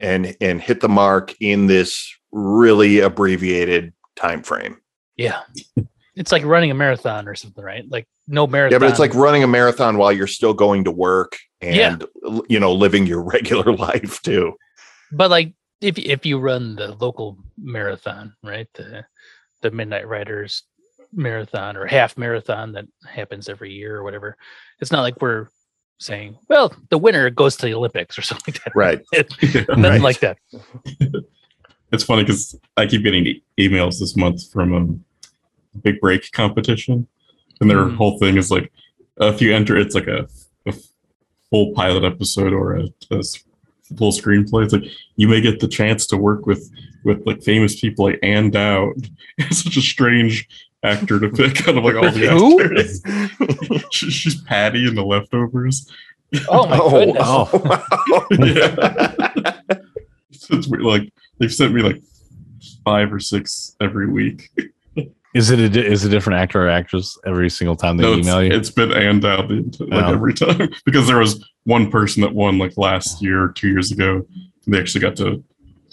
S2: and and hit the mark in this really abbreviated time frame?
S1: Yeah. It's like running a marathon or something, right? Like no marathon.
S2: Yeah, but it's like running a marathon while you're still going to work and
S1: Yeah.
S2: you know living your regular life too.
S1: but like if if you run the local marathon, right? The the Midnight Writers marathon or half marathon that happens every year or whatever. It's not like we're saying, well, the winner goes to the Olympics or something like that.
S2: Right.
S1: It,
S3: Yeah.
S1: nothing
S2: Right.
S1: like that.
S3: it's funny because I keep getting emails this month from a big break competition, and their
S1: Mm.
S3: whole thing is like, if you enter, it's like a, a full pilot episode or a full screenplay. It's like you may get the chance to work with with like famous people like Ann Dowd. It's such a strange actor to pick out of like all the
S1: Who?
S3: actors. She- She's Patty in the leftovers.
S1: Oh my goodness.
S2: oh.
S3: Yeah. it's weird. Like they've sent me like five or six every week.
S4: Is it a, di- is a different actor or actress every single time they
S3: No,
S4: email you?
S3: it's been and out the like
S4: Oh.
S3: every time because there was one person that won like last year, or two years ago. And they actually got to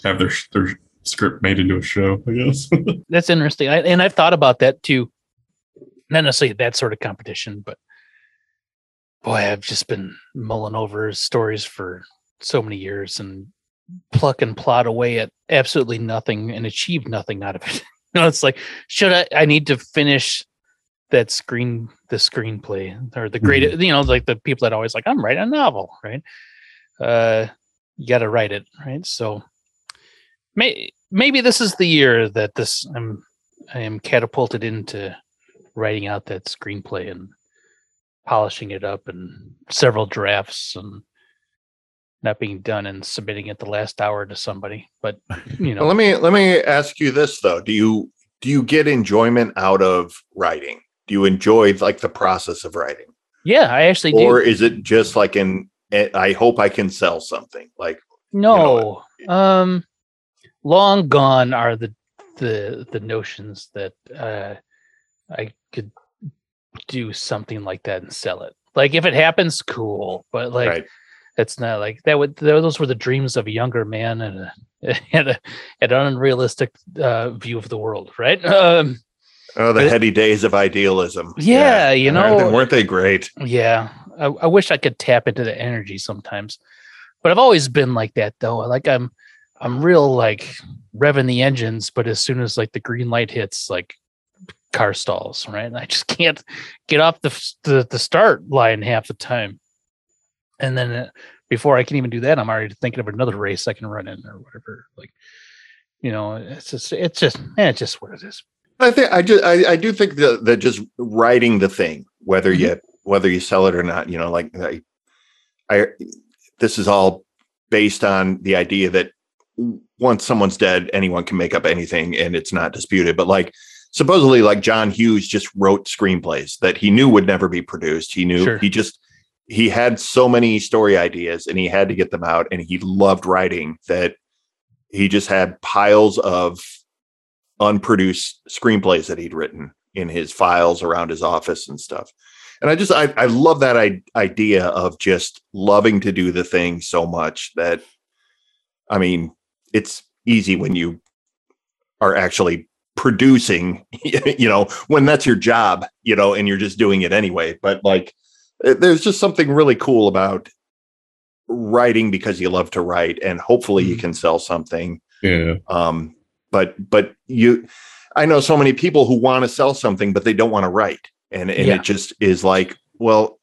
S3: have their their script made into a show. I guess.
S1: That's interesting. I, and I've thought about that too. Not necessarily that sort of competition, but boy, I've just been mulling over stories for so many years and pluck and plot away at absolutely nothing and achieve nothing out of it. know, it's like, should I? I need to finish that screen the screenplay or the great you know like the people that always like i'm writing a novel right uh you got to write it right so may, maybe this is the year that this i'm i am catapulted into writing out that screenplay and polishing it up and several drafts and not being done and submitting it the last hour to somebody but you know
S2: Well, let me let me ask you this though. Do you do you get enjoyment out of writing? Do you enjoy like the process of writing?
S1: yeah i actually do
S2: Or is it just like an eh, I hope I can sell something? Like
S1: No. um long gone are the the the notions that uh I could do something like that and sell it. Like if it happens, cool. But like
S2: right.
S1: It's not like that would those were the dreams of a younger man and a and a, an unrealistic uh view of the world, right? Um
S2: Oh, the heady days of idealism.
S1: Yeah, you
S2: Aren't they-
S1: know-
S2: weren't they great?
S1: Yeah, I, I wish I could tap into the energy sometimes, but I've always been like that though. Like I'm, I'm real like revving the engines, but as soon as like the green light hits, like car stalls, right? And I just can't get off the the, the start line half the time, and then uh, before I can even do that, I'm already thinking of another race I can run in or whatever. Like, you know, it's just it's just eh, it's just what it is.
S2: I think I just I, I do think that that just writing the thing, whether
S1: Mhm.
S2: you whether you sell it or not, you know, like I, I this is all based on the idea that once someone's dead, anyone can make up anything and it's not disputed. But like supposedly, like John Hughes just wrote screenplays that he knew would never be produced. He knew
S1: Sure.
S2: he just he had so many story ideas and he had to get them out and he loved writing that he just had piles of unproduced screenplays that he'd written in his files around his office and stuff. And I just I, I love that I, idea of just loving to do the thing so much that I mean it's easy when you are actually producing you know when that's your job you know and you're just doing it anyway but like there's just something really cool about writing because you love to write and hopefully you
S3: Mhm.
S2: can sell something
S3: Yeah.
S2: um but but you i know so many people who want to sell something but they don't want to write and and
S1: Yeah.
S2: it just is like well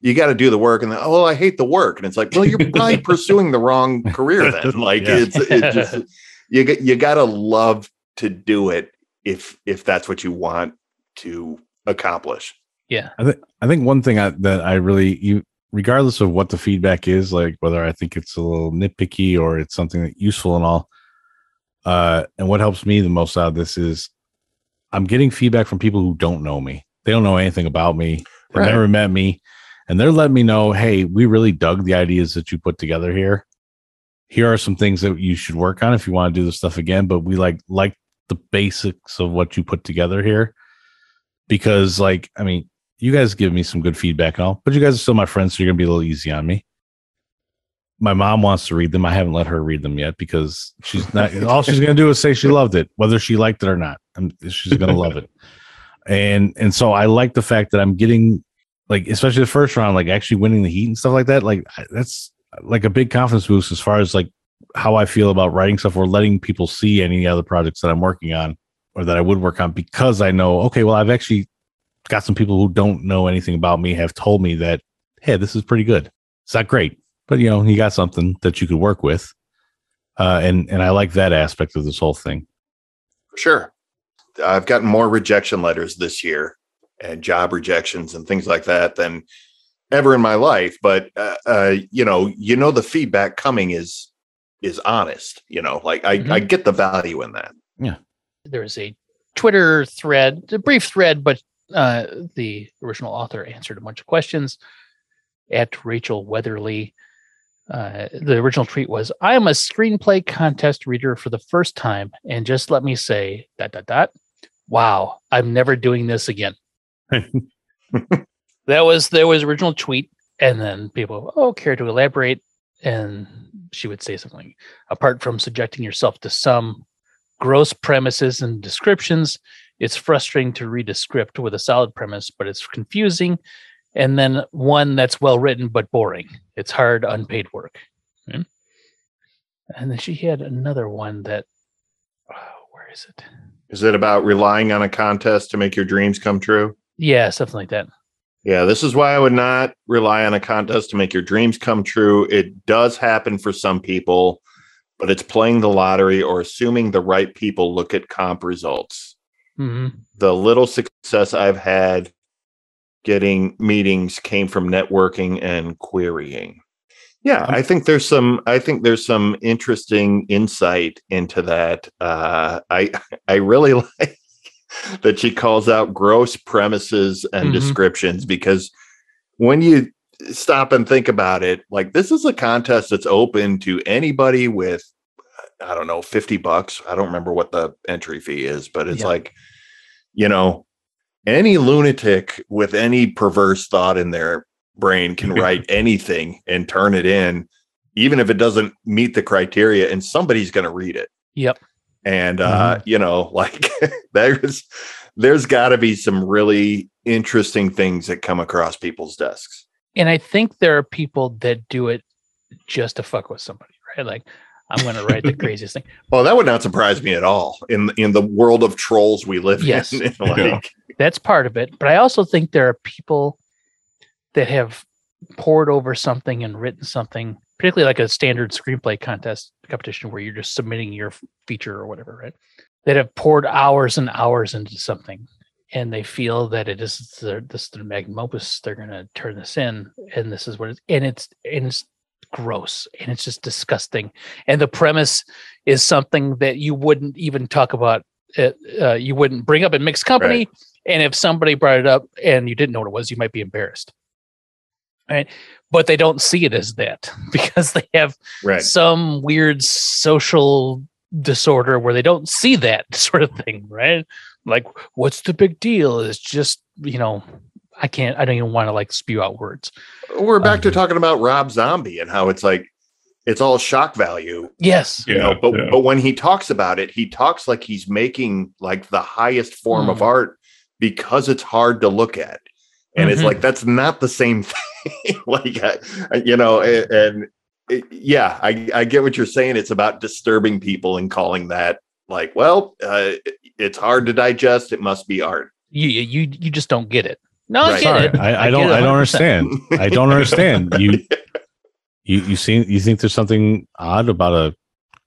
S2: you got to do the work and then, oh i hate the work and it's like well you're probably pursuing the wrong career then like
S4: Yeah.
S2: it's it just you you got to love to do it if if that's what you want to accomplish
S1: Yeah,
S4: I think I think one thing I, that I really you regardless of what the feedback is, like whether I think it's a little nitpicky or it's something that useful and all. Uh, and what helps me the most out of this is I'm getting feedback from people who don't know me. They don't know anything about me. They
S2: Right.
S4: never met me, and they're letting me know, hey, we really dug the ideas that you put together here. Here are some things that you should work on if you want to do this stuff again. But we like like the basics of what you put together here because like i mean you guys give me some good feedback. And all but you guys are still my friends so you're gonna be a little easy on me. My mom wants to read them. I haven't let her read them yet because she's not all she's gonna do is say she loved it whether she liked it or not. I'm, she's gonna love it. And and so i like the fact that i'm getting like especially the first round like actually winning the heat and stuff like that like that's like a big confidence boost as far as like how i feel about writing stuff or letting people see any other projects that i'm working on or that I would work on because I know, okay, well, I've actually got some people who don't know anything about me have told me that, hey, this is pretty good. It's not great, but you know, you got something that you could work with. Uh, and and I like that aspect of this whole thing.
S2: for sure i've gotten more rejection letters this year and job rejections and things like that than ever in my life but uh, uh you know you know the feedback coming is is honest you know like i i get the value in that Yeah,
S1: there's a Twitter thread, a brief thread, but uh, the original author answered a bunch of questions at Rachel Weatherly. Uh, the original tweet was, "I am a screenplay contest reader for the first time, and just let me say, dot dot dot, wow, I'm never doing this again." that was there was original tweet, and then people, oh, care to elaborate? And she would say something apart from subjecting yourself to some gross premises and descriptions. It's frustrating to read a script with a solid premise, but it's confusing. And then one that's well written but boring. It's hard, unpaid work. Hmm? And then she had another one that, oh, where is it?
S2: is it about relying on a contest to make your dreams come true
S1: Yeah, something like that.
S2: Yeah, this is why I would not rely on a contest to make your dreams come true. It does happen for some people, but it's playing the lottery or assuming the right people look at comp results.
S1: Hmm
S2: The little success I've had getting meetings came from networking and querying. Yeah, I think there's some I think there's some interesting insight into that. Uh I I really like that she calls out gross premises and
S1: Mhm.
S2: descriptions because when you stop and think about it, like this is a contest that's open to anybody with I don't know, 50 bucks. I don't remember what the entry fee is, but it's
S1: Yeah.
S2: like, you know, any lunatic with any perverse thought in their brain can write anything and turn it in, even if it doesn't meet the criteria, and somebody's going to read it.
S1: Yep.
S2: And uh, you know, like there's there's got to be some really interesting things that come across people's desks.
S1: And I think there are people that do it just to fuck with somebody, right? Like, I'm going to write the craziest thing.
S2: Well, that would not surprise me at all in in the world of trolls we live
S1: Yes.
S2: in. like,
S3: Yeah.
S1: That's part of it. But I also think there are people that have poured over something and written something, particularly like a standard screenplay contest competition where you're just submitting your feature or whatever, right? That have poured hours and hours into something and they feel that it is their, this is their magnum opus. They're going to turn this in and this is what it's, and it's, and it's gross and it's just disgusting. And the premise is something that you wouldn't even talk about. Uh, uh, you wouldn't bring up in mixed company. And if somebody brought it up and you didn't know what it was, you might be embarrassed. Right. But they don't see it as that because they have
S2: right.
S1: some weird social disorder where they don't see that sort of thing. Right. Like, what's the big deal? It's just, you know, I can't, I don't even want to like spew out words.
S2: We're back to
S4: Um,
S2: talking about Rob Zombie and how it's like it's all shock value.
S1: Yes.
S2: You know,
S3: Yeah,
S2: but
S3: yeah.
S2: but when he talks about it, he talks like he's making like the highest form of
S1: Mm.
S2: art because it's hard to look at. And it's
S1: Mhm.
S2: like that's not the same thing. like I, I- you know, a- and, it- yeah, I I get what you're saying. It's about disturbing people and calling that like, well, uh, it's hard to digest. It must be art.
S1: You, you, you just don't get it. No, I
S2: Right.
S1: get
S4: Sorry,
S1: it.
S4: I, I don't.
S1: it
S4: I don't understand. I don't understand. You, you, you see, you think there's something odd about a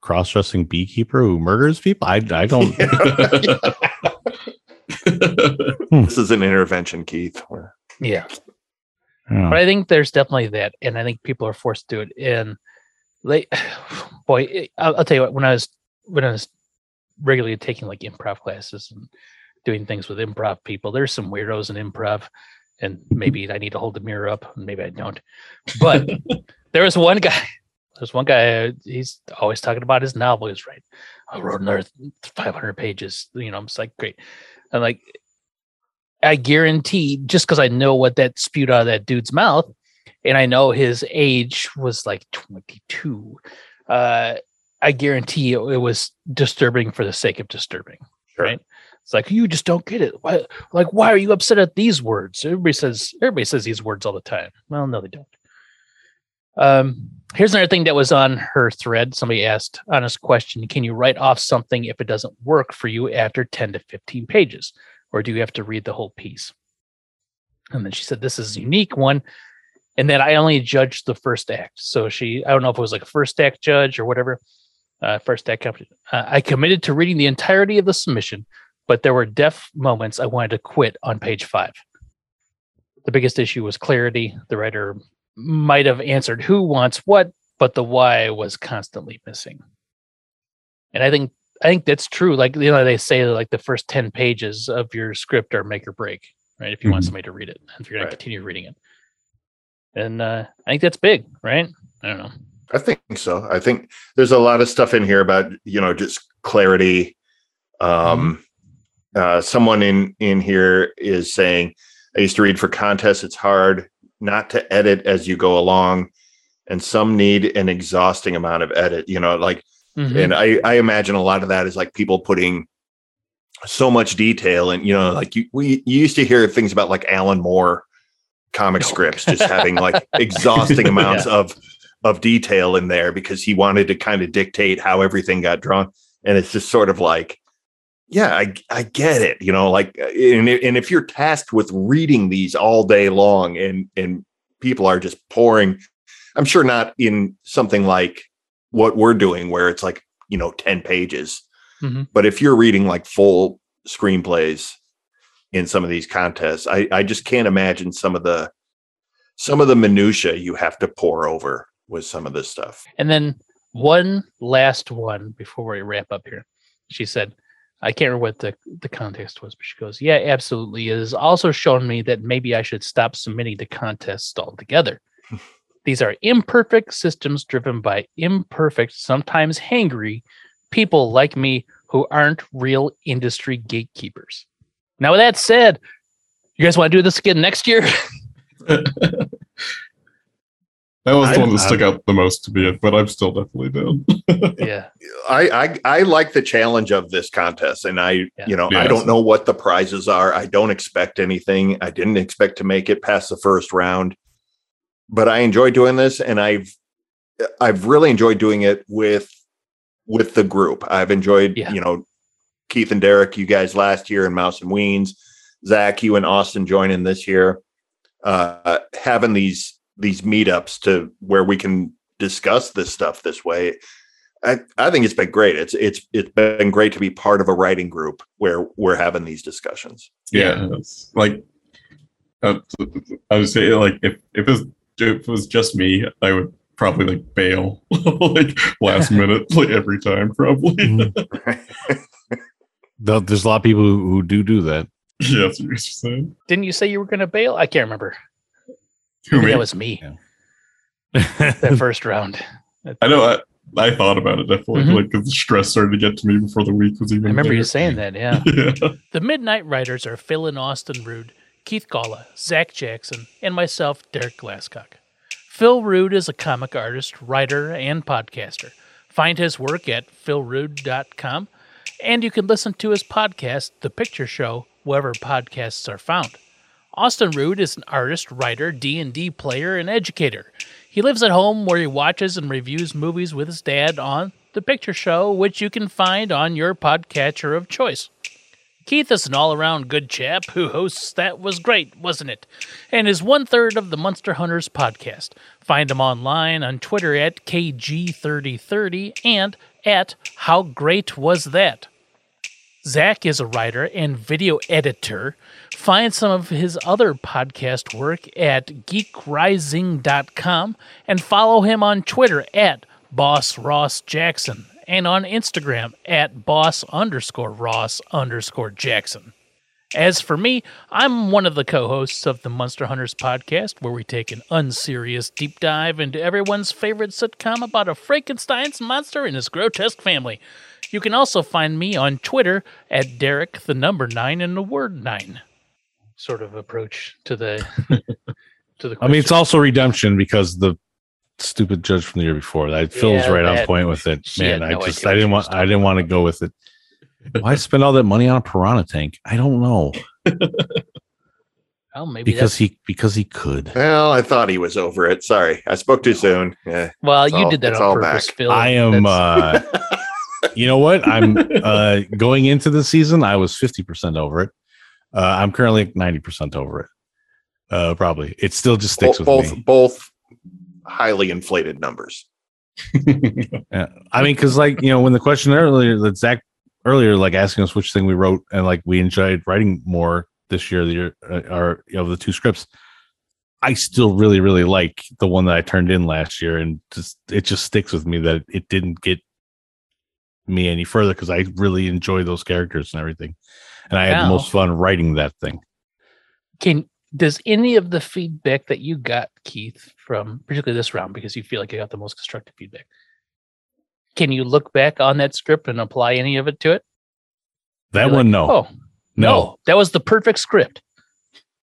S4: cross-dressing beekeeper who murders people? I, I don't. Hmm.
S2: this is an intervention, Keith.
S1: Yeah.
S4: Yeah.
S1: but I think there's definitely that, and I think people are forced to do it. And they, boy, I'll, I'll tell you what. When I was when I was regularly taking like improv classes and doing things with improv people, there's some weirdos in improv, and maybe I need to hold the mirror up, and maybe I don't. But there was one guy. There's one guy. He's always talking about his novel. He's right. I wrote another 500 pages. You know, I'm just like great. And like, I guarantee, just because I know what that spewed out of that dude's mouth, and I know his age was like 22. Uh, I guarantee it, it was disturbing for the sake of disturbing.
S2: Sure.
S1: Right? It's like you just don't get it. Why? Like, why are you upset at these words? Everybody says everybody says these words all the time. Well, no, they don't. Um, here's another thing that was on her thread. Somebody asked, honest question: Can you write off something if it doesn't work for you after 10 to 15 pages, or do you have to read the whole piece? And then she said, "This is a unique one." and then I only judged the first act. So she, I don't know if it was like a first act judge or whatever, uh, first act. Uh, I committed to reading the entirety of the submission, but there were def moments I wanted to quit on page five. The biggest issue was clarity. The writer might have answered who wants what, but the why was constantly missing. And I think I think that's true. Like you know, they say like the first ten pages of your script are make or break, right? If you want
S4: Mhm.
S1: somebody to read it, and if you're going
S2: Right.
S1: to continue reading it and uh, I think that's big, right? I don't know.
S2: I think so. I think there's a lot of stuff in here about you know just clarity. Um, uh, someone in in here is saying, "I used to read for contests. It's hard not to edit as you go along, and some need an exhausting amount of edit. You know, like,
S1: Mhm.
S2: and I I imagine a lot of that is like people putting so much detail, and you know, like you we you used to hear things about like Alan Moore comic
S1: No.
S2: scripts just having like exhausting amounts of of detail in there because he wanted to kind of dictate how everything got drawn and it's just sort of like yeah, I I get it. You know, like, and if, and if you're tasked with reading these all day long, and and people are just pouring, I'm sure not in something like what we're doing, where it's like you know ten pages,
S1: Mhm.
S2: but if you're reading like full screenplays in some of these contests, I I just can't imagine some of the some of the minutia you have to pour over with some of this stuff.
S1: And then one last one before we wrap up here. She said, I can't remember what the, the context was, but she goes, Yeah, absolutely. It has also shown me that maybe I should stop submitting to contests altogether. These are imperfect systems driven by imperfect, sometimes hangry people like me who aren't real industry gatekeepers. Now, with that said, you guys want to do this again next year?
S3: That was the
S4: I-
S3: one that
S4: I-
S3: stuck out the most to me, but I'm still definitely down.
S1: yeah.
S2: I, I I like the challenge of this contest, and I
S1: Yeah.
S2: you know I don't know what the prizes are. I don't expect anything. I didn't expect to make it past the first round, but I enjoy doing this, and I've I've really enjoyed doing it with with the group. I've enjoyed
S1: Yeah.
S2: you know Keith and Derek, you guys last year, and Mouse and Weens, Zach, you and Austin joining this year, uh, having these these meetups to where we can discuss this stuff this way. I, I think it's been great. It's it's it's been great to be part of a writing group where we're having these discussions.
S3: yeah, it's like uh, I would say, like if if it was, if it was just me, I would probably like bail like last minute, like every time, probably.
S4: Though There's a lot of people who, who do do that.
S3: yeah, that's what you're saying.
S1: Didn't you say you were going to bail? I can't remember.
S3: Who
S1: Maybe that was me
S4: Yeah.
S1: that first round.
S3: I know. I, I thought about it definitely,
S1: Mhm.
S3: like because the stress started to get to me before the week was even.
S1: I remember you saying that, yeah.
S3: Yeah.
S5: The Midnight Writers are Phil and Austin Rood, Keith Galla, Zach Jackson, and myself, Derek Glasscock. Phil Rood is a comic artist, writer, and podcaster. Find his work at philrood.com, and you can listen to his podcast, The Picture Show, wherever podcasts are found. Austin Rood is an artist, writer, D&D player, and educator. He lives at home where he watches and reviews movies with his dad on The Picture Show, which you can find on your podcatcher of choice. Keith is an all around good chap who hosts That Was Great, Wasn't It? and is one third of the Munster Hunters podcast. Find him online on Twitter at KG3030 and at How Great Was That? Zach is a writer and video editor. Find some of his other podcast work at geekrising.com and follow him on Twitter at Boss Ross Jackson and on Instagram at boss underscore Ross underscore Jackson. As for me, I'm one of the co hosts of the Munster Hunters podcast, where we take an unserious deep dive into everyone's favorite sitcom about a Frankenstein's monster and his grotesque family. You can also find me on Twitter at Derek, the number nine, and the word nine.
S1: Sort of approach to the to the
S4: I mean, it's also redemption because the stupid judge from the year before that Phil's
S1: Yeah,
S4: right on point with it. Man,
S1: had
S4: I just I didn't want I didn't want to go with it. Why spend all that money on a piranha tank? I don't know
S1: well, maybe
S4: because
S1: that's,
S4: he because he could.
S2: Well, I thought he was over it. Sorry, I spoke too soon. Yeah,
S1: well,
S2: it's
S1: you
S2: all-
S1: did that on
S2: all
S1: purpose,
S2: back.
S1: Phil.
S4: I am.
S1: That's-
S4: uh You know what? I'm uh going into the season. I was fifty percent over it. Uh, I'm currently ninety percent over it. Uh, probably it still just sticks
S2: both
S4: with
S2: both,
S4: me.
S2: both highly inflated numbers.
S4: Yeah. I mean, because like you know, when the question earlier that Zach earlier, like asking us which thing we wrote, and like we enjoyed writing more this year, the year uh, or you know, the two scripts. I still really, really like the one that I turned in last year, and just it just sticks with me that it didn't get me any further because I really enjoy those characters and everything, and I had the most fun writing that thing.
S1: Can does any of the feedback that you got, Keith, from particularly this round, because you feel like you got the most constructive feedback? Can you look back on that script and apply any of it to it?
S4: That
S1: You're
S4: one,
S1: like,
S4: no,
S1: Oh, no, that was the perfect script.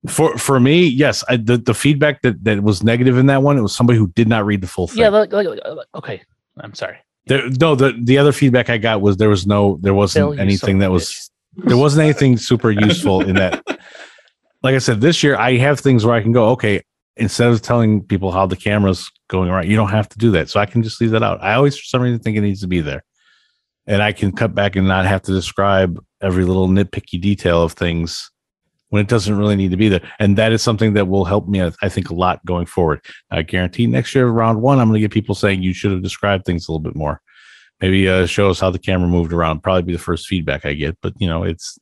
S4: For for me, yes, I, the the feedback that that was negative in that one, it was somebody who did not read the full thing.
S1: Yeah, like, like- okay. I'm sorry.
S4: There, no, the the other feedback I got was there was no, there wasn't anything that was, there wasn't anything super useful in that. Like I said, this year I have things where I can go, okay, instead of telling people how the camera's going right, you don't have to do that. So I can just leave that out. I always, for some reason, think it needs to be there, and I can cut back and not have to describe every little nitpicky detail of things when it doesn't really need to be there. And that is something that will help me, I think, a lot going forward. I guarantee next year, round one, I'm going to get people saying you should have described things a little bit more. Maybe uh, show us how the camera moved around. Probably be the first feedback I get, but you know, it's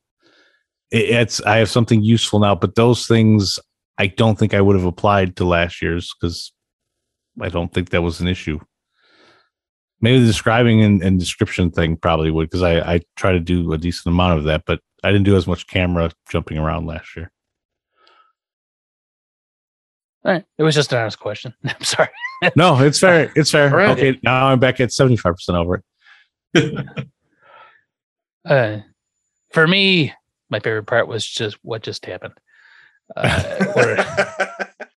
S4: it, it's I have something useful now. But those things, I don't think I would have applied to last year's because I don't think that was an issue. Maybe the describing and, and description thing probably would because I, I try to do a decent amount of that, but I didn't do as much camera jumping around last year.
S1: All right. It was just an honest question. I'm sorry.
S4: No, it's fair. It's fair.
S2: All right.
S4: Okay, now I'm back at 75% over it.
S1: Uh, for me, my favorite part was just what just happened. Uh, where-